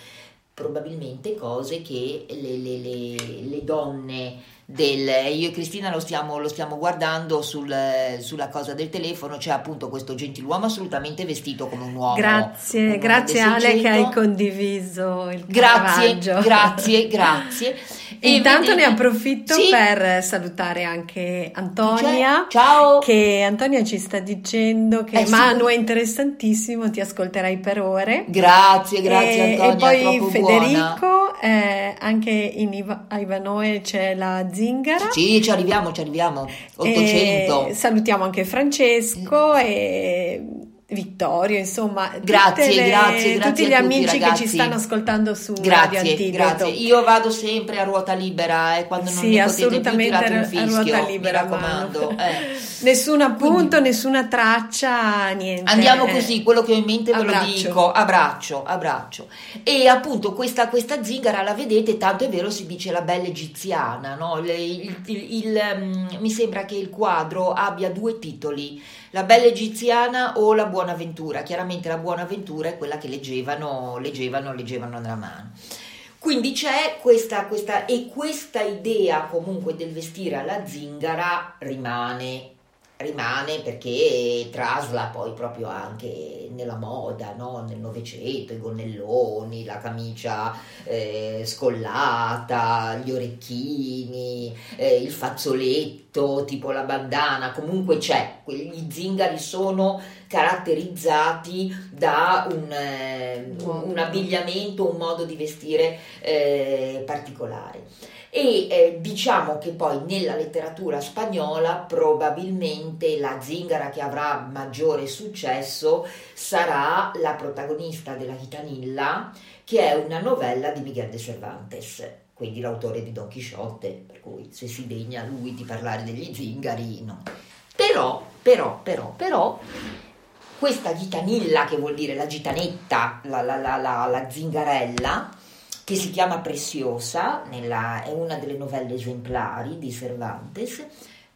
probabilmente cose che le, le, le, le donne del, io e Cristina lo stiamo, lo stiamo guardando sul, sulla cosa del telefono, c'è appunto questo gentiluomo assolutamente vestito come un uomo.
Grazie,
un
grazie Ale che hai condiviso il
Grazie, grazie, grazie.
E Intanto vedete... ne approfitto sì. per salutare anche Antonia.
Ciao.
Che Antonia ci sta dicendo che eh, Manu sì. è interessantissimo, ti ascolterai per ore.
Grazie, grazie e,
Antonia. E poi Federico, eh, anche in Iva- Ivanoe c'è la zingara.
Sì, ci arriviamo, ci arriviamo. 800.
E salutiamo anche Francesco e Vittorio, insomma,
Grazie,
le-
grazie, grazie
tutti gli
a tutti,
amici che ci stanno ascoltando su Radio
Grazie,
Antidoto.
grazie. Io vado sempre a ruota libera e quando non
Sì,
mi più
assolutamente
tirate un
a
fischio,
ruota libera,
mi raccomando. Eh.
Nessun appunto,
Quindi-
nessuna traccia, niente.
Andiamo
Eh,
così, quello che ho in mente ve lo
abbraccio.
dico, abbraccio, abbraccio. E appunto questa, questa zingara la vedete, tanto è vero si dice la bella egiziana, no? Il- il- il- il, ehm, mi sembra che il quadro abbia due titoli, la bella egiziana o la buona ventura. Chiaramente la buona ventura è quella che leggevano, leggevano, leggevano nella mano. Quindi c'è questa, questa, e questa idea comunque del vestire alla zingara rimane, rimane perché trasla poi proprio anche nella moda, no? nel Novecento, i gonnelloni, la camicia eh, scollata, gli orecchini, eh, il fazzoletto, tipo la bandana, comunque c'è, gli zingari sono caratterizzati da un, eh, un- un abbigliamento, un modo di vestire eh, particolare. E eh, diciamo che poi nella letteratura spagnola probabilmente la zingara che avrà maggiore successo sarà la protagonista della Gitanilla, che è una novella di Miguel de Cervantes, quindi l'autore di Don Chisciotte, cui se si degna lui di parlare degli zingari, no. Però, però, però, però, questa gitanilla, che vuol dire la gitanetta, la, la, la, la, la zingarella, che si chiama Preciosa, nella- è una delle novelle esemplari di Cervantes,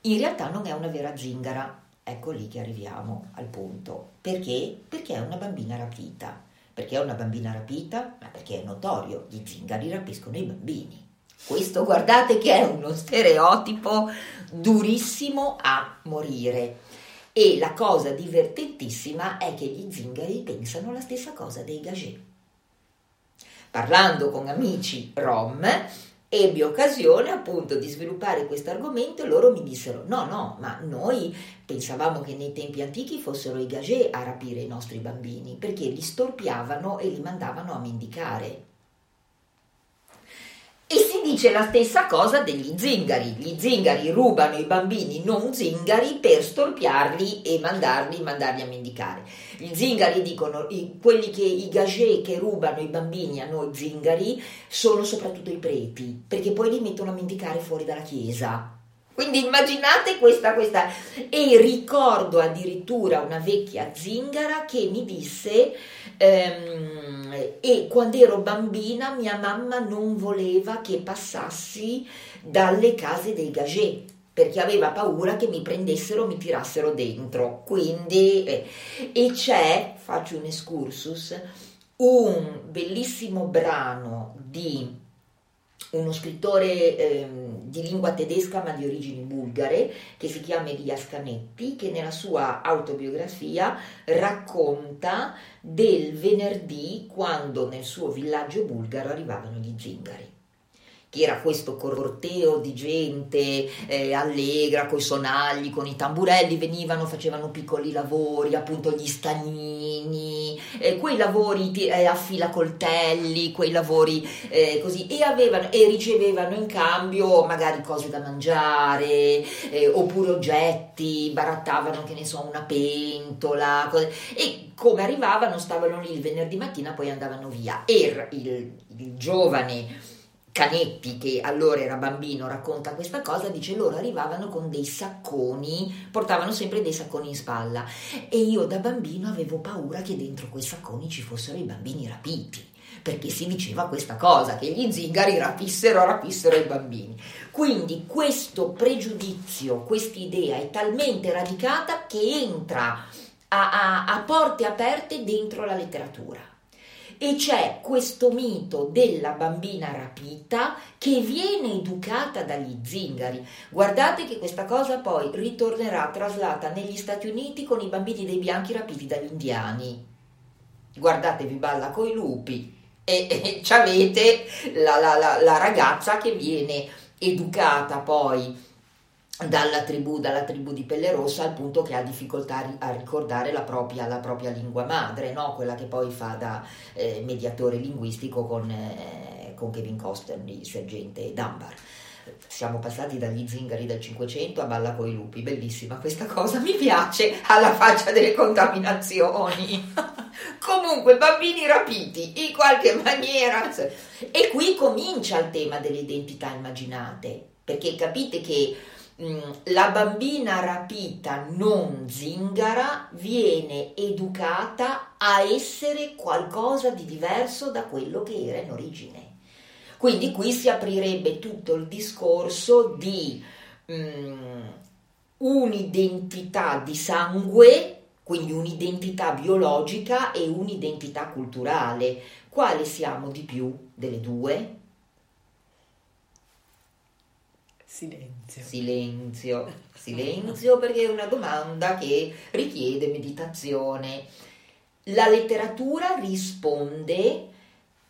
in realtà non è una vera zingara. Ecco lì che arriviamo al punto. Perché? Perché è una bambina rapita. Perché è una bambina rapita? Ma perché è notorio, gli zingari rapiscono i bambini. Questo guardate che è uno stereotipo durissimo a morire. E la cosa divertentissima è che gli zingari pensano la stessa cosa dei gagé. Parlando con amici rom, ebbi occasione appunto di sviluppare questo argomento e loro mi dissero no, no, ma noi pensavamo che nei tempi antichi fossero i gagé a rapire i nostri bambini perché li storpiavano e li mandavano a mendicare. E si dice la stessa cosa degli zingari. Gli zingari rubano i bambini non zingari per storpiarli e mandarli, mandarli a mendicare. Gli zingari dicono, i, quelli che, i gagé che rubano i bambini a noi zingari sono soprattutto i preti, perché poi li mettono a mendicare fuori dalla chiesa. Quindi immaginate questa, questa. E ricordo addirittura una vecchia zingara che mi disse, ehm, e quando ero bambina mia mamma non voleva che passassi dalle case dei gagé perché aveva paura che mi prendessero, mi tirassero dentro. Quindi, eh, e c'è, faccio un excursus, un bellissimo brano di uno scrittore ehm, di lingua tedesca ma di origini bulgare che si chiama Elias Canetti che nella sua autobiografia racconta del venerdì quando nel suo villaggio bulgaro arrivavano gli zingari che era questo corteo di gente eh, allegra, coi sonagli, con i tamburelli, venivano, facevano piccoli lavori, appunto gli stagnini, eh, quei lavori eh, a filacoltelli, quei lavori eh, così, e, avevano, e ricevevano in cambio magari cose da mangiare, eh, oppure oggetti, barattavano, che ne so, una pentola, cose- e come arrivavano stavano lì il venerdì mattina, poi andavano via. E il, il giovane Canetti, che allora era bambino, racconta questa cosa, dice loro arrivavano con dei sacconi, portavano sempre dei sacconi in spalla e io da bambino avevo paura che dentro quei sacconi ci fossero i bambini rapiti, perché si diceva questa cosa, che gli zingari rapissero, rapissero i bambini. Quindi questo pregiudizio, quest'idea è talmente radicata che entra a, a- a porte aperte dentro la letteratura. E c'è questo mito della bambina rapita che viene educata dagli zingari. Guardate che questa cosa poi ritornerà traslata negli Stati Uniti con i bambini dei bianchi rapiti dagli indiani. Guardatevi balla coi lupi e, e avete la, la- la- la ragazza che viene educata poi dalla tribù, dalla tribù di Pelle Rossa al punto che ha difficoltà a ri- a ricordare la propria, la propria lingua madre, no? quella che poi fa da eh, mediatore linguistico con, eh, con Kevin Costner, il sergente Dunbar. Siamo passati dagli zingari del 500 a Balla coi lupi, bellissima questa cosa, mi piace alla faccia delle contaminazioni. Comunque, bambini rapiti in qualche maniera. E qui comincia il tema delle identità immaginate, perché capite che la bambina rapita non zingara viene educata a essere qualcosa di diverso da quello che era in origine. Quindi qui si aprirebbe tutto il discorso di mh, un'identità di sangue quindi un'identità biologica e un'identità culturale. Quale siamo di più delle due?
Silenzio.
Silenzio, silenzio perché è una domanda che richiede meditazione. La letteratura risponde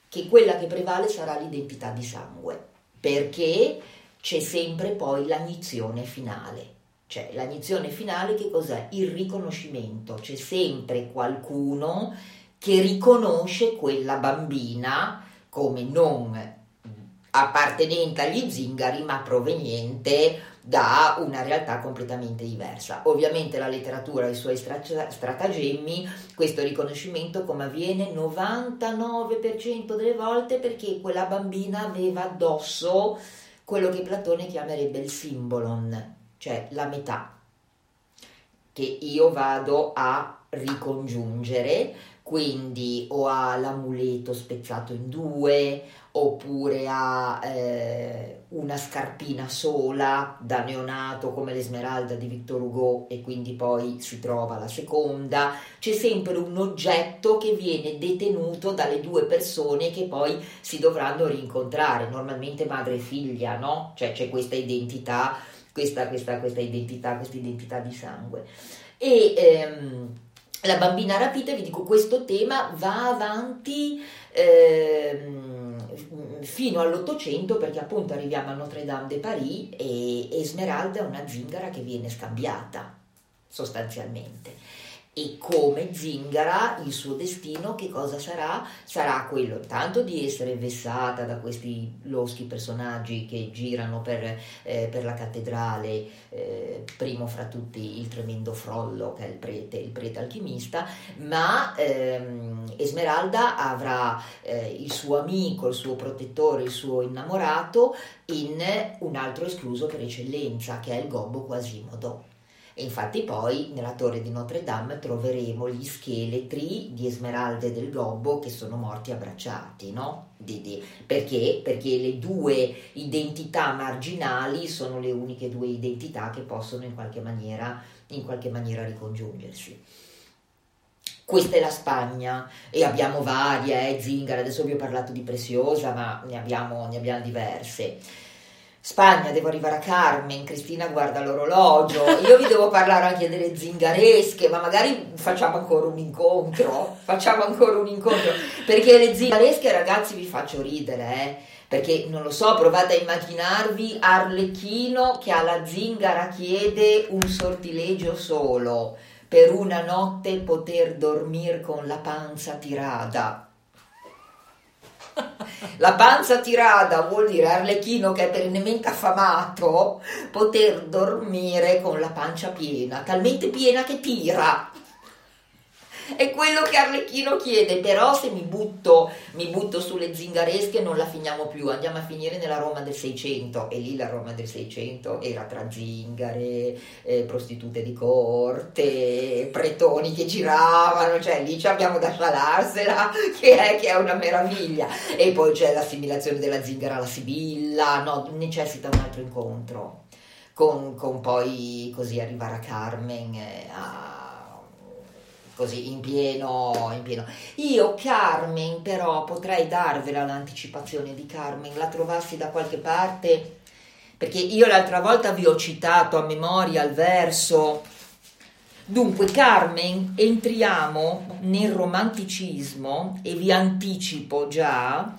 che quella che prevale sarà l'identità di sangue, perché c'è sempre poi l'agnizione finale. Cioè, l'agnizione finale che cos'è? Il riconoscimento. C'è sempre qualcuno che riconosce quella bambina come non appartenente agli zingari, ma proveniente da una realtà completamente diversa. Ovviamente la letteratura ha i suoi stratagemmi, questo riconoscimento come avviene 99% delle volte perché quella bambina aveva addosso quello che Platone chiamerebbe il simbolon, cioè la metà che io vado a ricongiungere, quindi o ha l'amuleto spezzato in due, oppure ha eh, una scarpina sola da neonato come l'esmeralda di Victor Hugo e quindi poi si trova la seconda, c'è sempre un oggetto che viene detenuto dalle due persone che poi si dovranno rincontrare, normalmente madre e figlia, no? Cioè c'è questa identità questa, questa, questa identità, questa identità di sangue. E ehm, la bambina rapita, vi dico, questo tema va avanti ehm, fino all'Ottocento perché appunto arriviamo a Notre Dame de Paris e Esmeralda è una zingara che viene scambiata sostanzialmente e come zingara il suo destino che cosa sarà? Sarà quello intanto di essere vessata da questi loschi personaggi che girano per, eh, per la cattedrale, eh, primo fra tutti il tremendo Frollo che è il prete, il prete alchimista, ma ehm, Esmeralda avrà eh, il suo amico, il suo protettore, il suo innamorato in un altro escluso per eccellenza che è il gobbo Quasimodo e infatti poi nella torre di Notre Dame troveremo gli scheletri di Esmeralda e del Gobbo che sono morti abbracciati, no? Di, perché? Perché le due identità marginali sono le uniche due identità che possono in qualche maniera, in qualche maniera ricongiungersi. Questa è la Spagna e abbiamo varie, eh, Zingara, adesso vi ho parlato di Preziosa, ma ne abbiamo, ne abbiamo diverse. Spagna, devo arrivare a Carmen, Cristina guarda l'orologio, io vi devo parlare anche delle zingaresche, ma magari facciamo ancora un incontro, facciamo ancora un incontro, perché le zingaresche ragazzi vi faccio ridere, eh? perché non lo so, provate a immaginarvi Arlecchino che alla zingara chiede un sortilegio solo, per una notte poter dormire con la panza tirata la panza tirata vuol dire Arlecchino che è perennemente affamato, poter dormire con la pancia piena, talmente piena che tira. È quello che Arlecchino chiede, però se mi butto, mi butto sulle zingaresche non la finiamo più, andiamo a finire nella Roma del 600 e lì la Roma del 600 era tra zingare, eh, prostitute di corte, pretoni che giravano, cioè lì ci abbiamo da salarsela che è, che è una meraviglia. E poi c'è l'assimilazione della zingara alla Sibilla, no, necessita un altro incontro. Con, con poi così arrivare a Carmen, eh, a così in pieno, in pieno. Io Carmen però potrei darvela l'anticipazione di Carmen, la trovassi da qualche parte, perché io l'altra volta vi ho citato a memoria il verso. Dunque Carmen, entriamo nel romanticismo e vi anticipo già,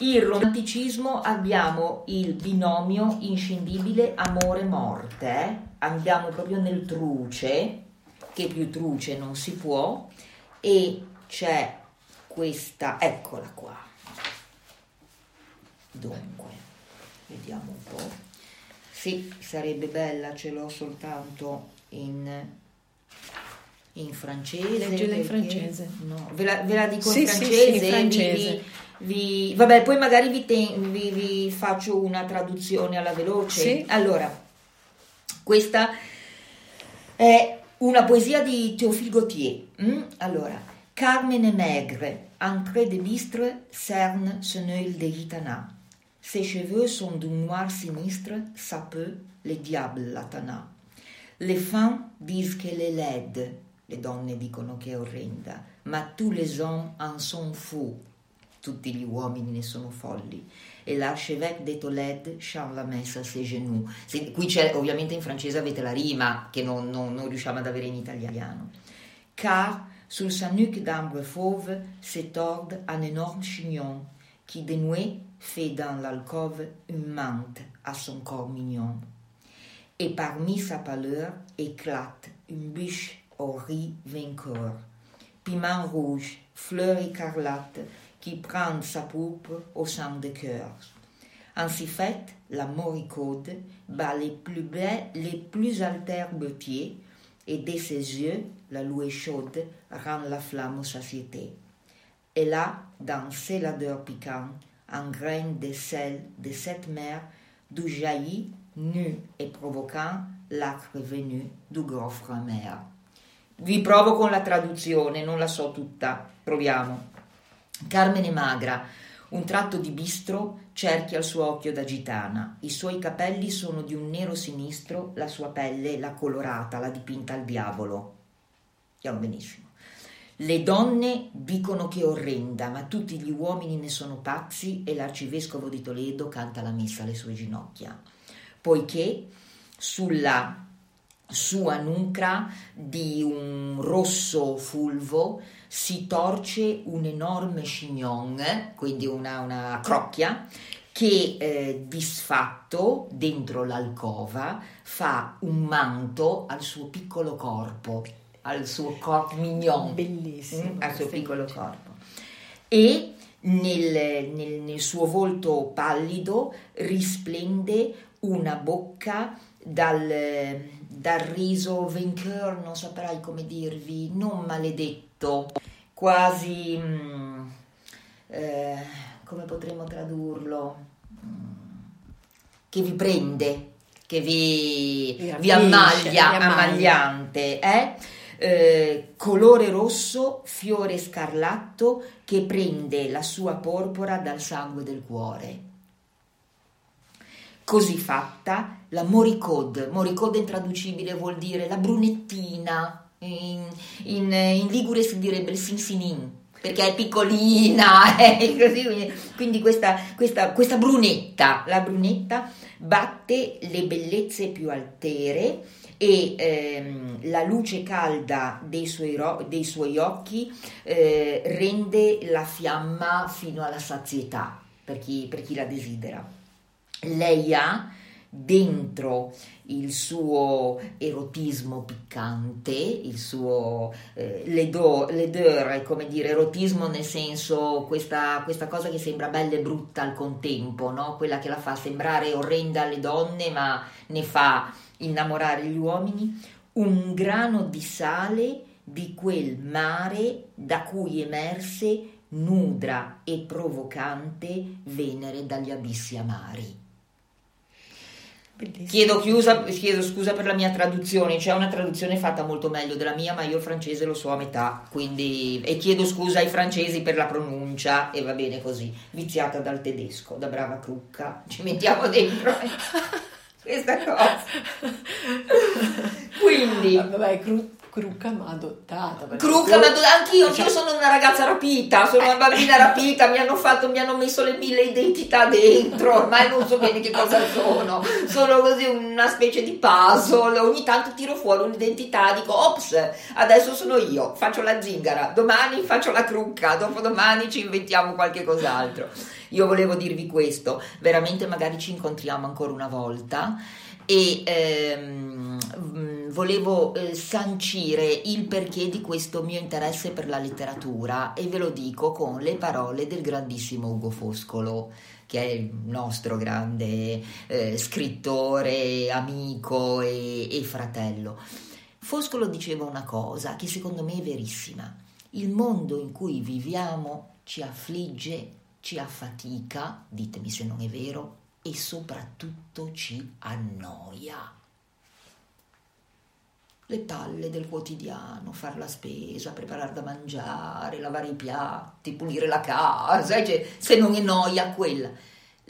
il romanticismo abbiamo il binomio inscindibile amore-morte, andiamo proprio nel truce, che più truce non si può e c'è questa, eccola qua. Dunque, vediamo un po'. Sì, sarebbe bella, ce l'ho soltanto in, in francese.
Leggila in francese.
No, ve la, ve la dico
Sì,
in
sì, sì,
francese.
in francese.
vi- vi- vabbè, poi magari vi, ten- vi- faccio una traduzione alla veloce.
Sì.
Allora, questa è una poesia di Théophile Gautier. mm? Allora, Carmen maigre, entrée de bistre, cerne son œil de gitana. Ses cheveux sont d'un noir sinistre, ça peut, le diable la tana. Les femmes disent qu'elle est laide, le donne dicono che è orrenda, ma tous les hommes en sont fous. Tutti gli uomini ne sono folli. E l'archevêque de Tolède chante la messa a ses genoux. Se- qui c'è, ovviamente in francese avete la rima che non, non- non riusciamo ad avere in italiano. Car sur sa nuque d'ambre fauve se tord un énorme chignon qui dénoué fait dans l'alcôve une mante à son corps mignon. Et parmi sa pâleur éclate une bûche au riz vainqueur. Piment rouge, fleur écarlate, qui prend sa pourpre au sang de cœur. Ainsi faite, la moricaude bat les plus bais, les plus altères beautés, et de ses yeux, la louée chaude rend la flamme aux satiétés. Et là, dans ces ladeurs piquants, un grain de sel de cette mer d'où jaillit, nu et provoquant, l'acre venu du gouffre amer. Vi provo con la traduzione, non la so tutta, proviamo. Carmen è magra, un tratto di bistro cerchia il suo occhio da gitana, i suoi capelli sono di un nero sinistro, la sua pelle la colorata, la dipinta al diavolo. Chiaro benissimo. Le donne dicono che è orrenda, ma tutti gli uomini ne sono pazzi e l'arcivescovo di Toledo canta la messa alle sue ginocchia, poiché sulla sua nuca di un rosso fulvo si torce un enorme chignon, quindi una, una crocchia, che eh, disfatto dentro l'alcova fa un manto al suo piccolo corpo, al suo corpo mignon
Bellissimo.
mm, al suo piccolo
immagine.
corpo. E nel, nel- nel suo volto pallido risplende una bocca dal, dal riso vainqueur, non saprei come dirvi, non maledetto, quasi... mm, eh, come potremmo tradurlo? Mm, che vi prende, che vi,
Vi
vi ammaglia. ammagliante, eh? Eh, colore rosso, fiore scarlatto che prende la sua porpora dal sangue del cuore. Così fatta, la moricode, moricode intraducibile vuol dire la brunettina, in, in, in ligure si direbbe il sinsinin, perché è piccolina, eh, così, quindi- quindi questa, questa, questa brunetta, la brunetta batte le bellezze più altere e ehm, la luce calda dei suoi, ro- dei suoi occhi eh, rende la fiamma fino alla sazietà per chi, per chi la desidera. Lei ha dentro il suo erotismo piccante, il suo eh, è come dire erotismo nel senso questa, questa cosa che sembra bella e brutta al contempo, no? quella che la fa sembrare orrenda alle donne ma ne fa innamorare gli uomini, un grano di sale di quel mare da cui emerse nudra e provocante Venere dagli abissi amari. Chiedo, chiusa- chiedo scusa per la mia traduzione, c'è una traduzione fatta molto meglio della mia, ma io il francese lo so a metà, quindi e chiedo scusa ai francesi per la pronuncia e va bene così, viziata dal tedesco, da brava crucca, ci mettiamo dentro. Questa cosa. Quindi
Vabbè, cru- Crucca ma adottata. tu-
ma do- anch'io,
Cioè-
io sono una ragazza rapita, sono una bambina rapita, mi hanno fatto, mi hanno messo le mille identità dentro, ormai non so bene che cosa sono, sono così una specie di puzzle, ogni tanto tiro fuori un'identità, dico, ops, adesso sono io, faccio la zingara, domani faccio la crucca, dopodomani ci inventiamo qualche cos'altro. Io volevo dirvi questo, veramente magari ci incontriamo ancora una volta e ehm, volevo eh, sancire il perché di questo mio interesse per la letteratura e ve lo dico con le parole del grandissimo Ugo Foscolo. che è il nostro grande eh, scrittore, amico e, e fratello. Foscolo diceva una cosa che secondo me è verissima. Il mondo in cui viviamo ci affligge, ci affatica, ditemi se non è vero, e soprattutto ci annoia le palle del quotidiano, fare la spesa, preparare da mangiare, lavare i piatti, pulire la casa, cioè, se non è noia quella.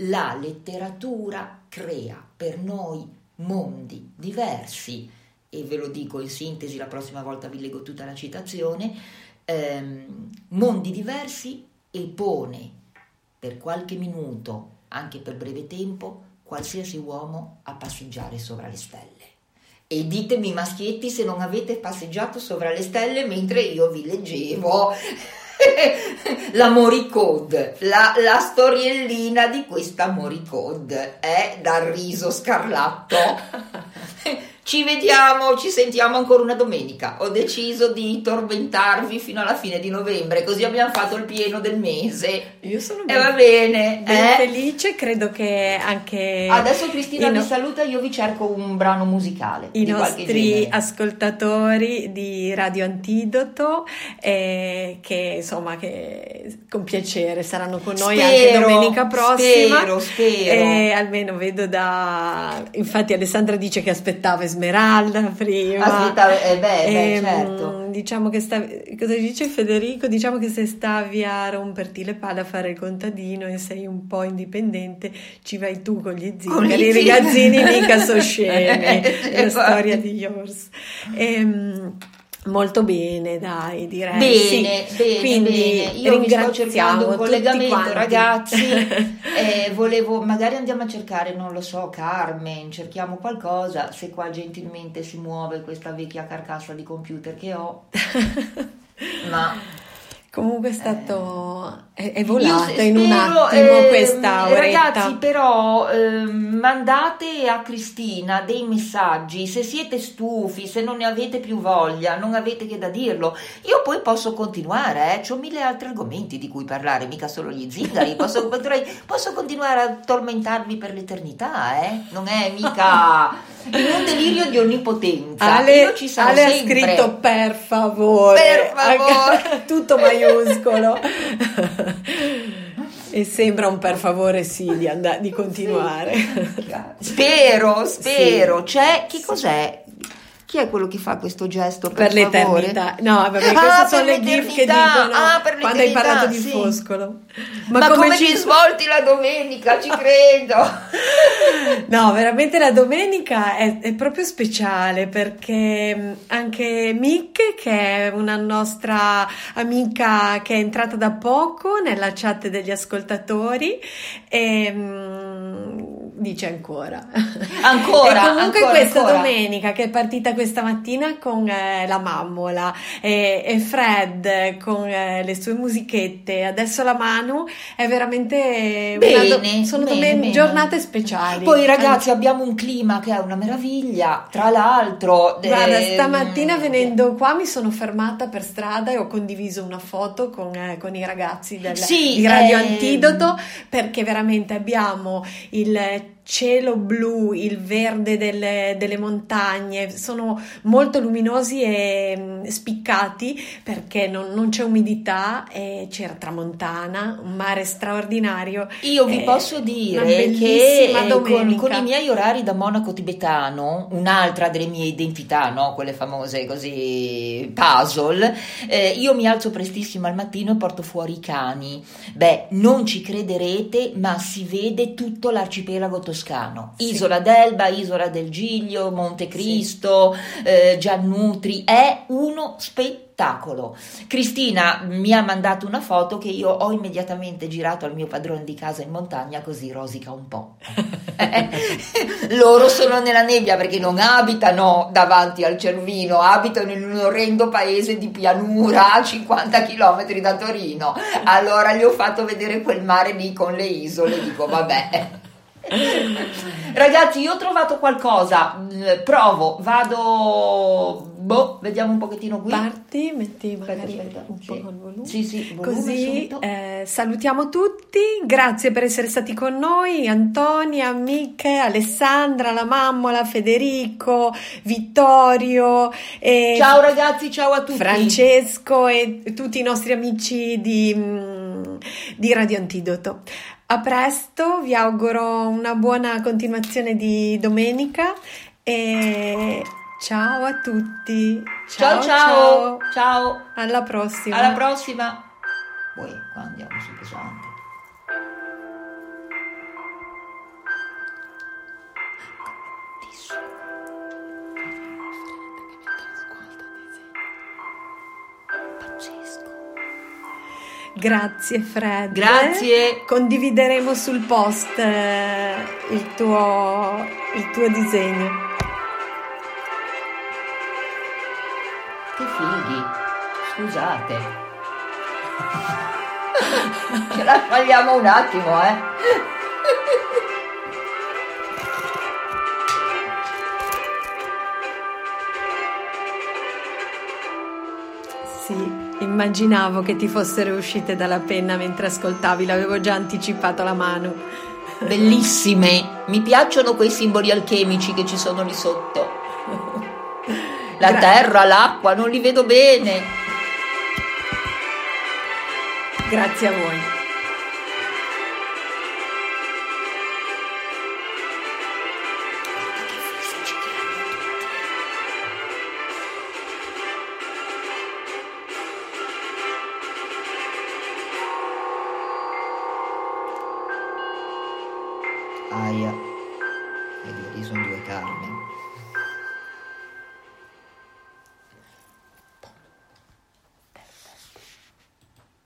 La letteratura crea per noi mondi diversi, e ve lo dico in sintesi, la prossima volta vi leggo tutta la citazione, ehm, mondi diversi e pone per qualche minuto, anche per breve tempo, qualsiasi uomo a passeggiare sopra le stelle. E ditemi maschietti se non avete passeggiato sopra le stelle mentre io vi leggevo la Moricode, la, la storiellina di questa Moricode, eh, dal riso scarlatto. Ci vediamo, ci sentiamo ancora una domenica. Ho deciso di tormentarvi fino alla fine di novembre, così abbiamo fatto il pieno del mese.
Io sono
e eh, va bene,
ben
eh?
felice, credo che anche
Adesso Cristina vi no... saluta, io vi cerco un brano musicale.
I nostri ascoltatori di Radio Antidoto eh, che insomma che con piacere saranno con noi
spero,
anche domenica prossima.
Spero, spero.
E almeno vedo da infatti Alessandra dice che aspettava Esmeralda prima.
Aspettava, eh beh, beh
Ehm,
certo.
Diciamo che stavi, cosa dice Federico? Diciamo che se stavi a romperti le palle a fare il contadino e sei un po' indipendente, ci vai tu con gli zingari, i ragazzini mica so scemi,
Eh,
la storia di Yours. Ehm, molto bene, dai, direi.
Bene,
Sì.
bene,
Quindi
bene. Io vi sto cercando un collegamento, ragazzi. Eh, volevo, magari andiamo a cercare, non lo so, Carmen, cerchiamo qualcosa. Se qua gentilmente si muove questa vecchia carcassa di computer che ho, ma
Comunque è stato, è, è volata
se-
in un
spero,
attimo
ehm,
questa oretta.
Ragazzi, però ehm, mandate a Cristina dei messaggi se siete stufi, se non ne avete più voglia, non avete che da dirlo. Io poi posso continuare, eh? ho mille altri argomenti di cui parlare, mica solo gli zingari. Posso, potrei- posso continuare a tormentarvi per l'eternità, eh? Non è mica in un delirio di onnipotenza.
Ale,
Io ci sarò
Ale ha scritto per favore,
Per favore.
tutto maiuscolo. e sembra un per favore sì di, and- di continuare.
Spero, spero. C'è chi cos'è? Chi è quello che fa questo gesto per,
per l'eternità. No, vabbè, queste
Ah,
sono le gif che dicono
Ah,
quando hai parlato di
sì.
Foscolo.
Ma, come, ci svolti la domenica, ci credo.
No, veramente la domenica è, è proprio speciale perché mh, anche Mick, che è una nostra amica che è entrata da poco nella chat degli ascoltatori, e, mh, dice ancora.
Ancora,
E comunque
ancora,
questa
ancora.
domenica che è partita questa mattina con eh, la mammola e, e Fred con eh, le sue musichette, adesso la Manu, è veramente una do-
Bene,
sono
bene,
domen-
bene.
giornate speciali.
Poi ragazzi
Anzi,
abbiamo un clima che è una meraviglia, tra l'altro...
Guarda,
ehm,
stamattina venendo qua mi sono fermata per strada e ho condiviso una foto con, eh, con i ragazzi del,
Sì,
di Radio
ehm,
Antidoto perché veramente abbiamo il cielo blu, il verde delle, delle montagne, sono molto luminosi e mm, spiccati perché non, non c'è umidità e c'era tramontana, un mare straordinario.
Io vi
Eh,
posso dire che con, con i miei orari da monaco tibetano, un'altra delle mie identità, no? quelle famose così puzzle, eh, io mi alzo prestissimo al mattino e porto fuori i cani. Beh, non ci crederete, ma si vede tutto l'arcipelago toscano.
Sì.
Isola d'Elba, Isola del Giglio, Monte Cristo, eh, Giannutri, è uno spettacolo. Cristina mi ha mandato una foto che io ho immediatamente girato al mio padrone di casa in montagna così rosica un po'. Loro sono nella nebbia perché non abitano davanti al Cervino, abitano in un orrendo paese di pianura a 50 km da Torino. Allora gli ho fatto vedere quel mare lì con le isole, dico vabbè. Ragazzi, io ho trovato qualcosa, mm, provo, vado, boh, vediamo un pochettino qui.
Parti, metti
Aspetta,
magari
aspetta,
un po'
sì.
col volume.
Sì, sì, volume
Così eh, salutiamo tutti, grazie per essere stati con noi, Antonia, Miche, Alessandra, la mammola, Federico, Vittorio, e
Ciao ragazzi, ciao a tutti.
Francesco e tutti i nostri amici di, mm, di Radio Antidoto. A presto, vi auguro una buona continuazione di domenica e ciao a tutti.
Ciao ciao, ciao.
Alla prossima.
Alla prossima. Poi qua andiamo su pesante.
Grazie Fred.
Grazie.
Condivideremo sul post eh, il tuo, il tuo disegno.
Che fighi. Scusate. Ce la sbagliamo un attimo, eh.
Immaginavo che ti fossero uscite dalla penna mentre ascoltavi, l'avevo già anticipato la mano.
Bellissime. Mi piacciono quei simboli alchemici che ci sono lì sotto. La
Gra-
terra, l'acqua, non li vedo bene.
Grazie a voi.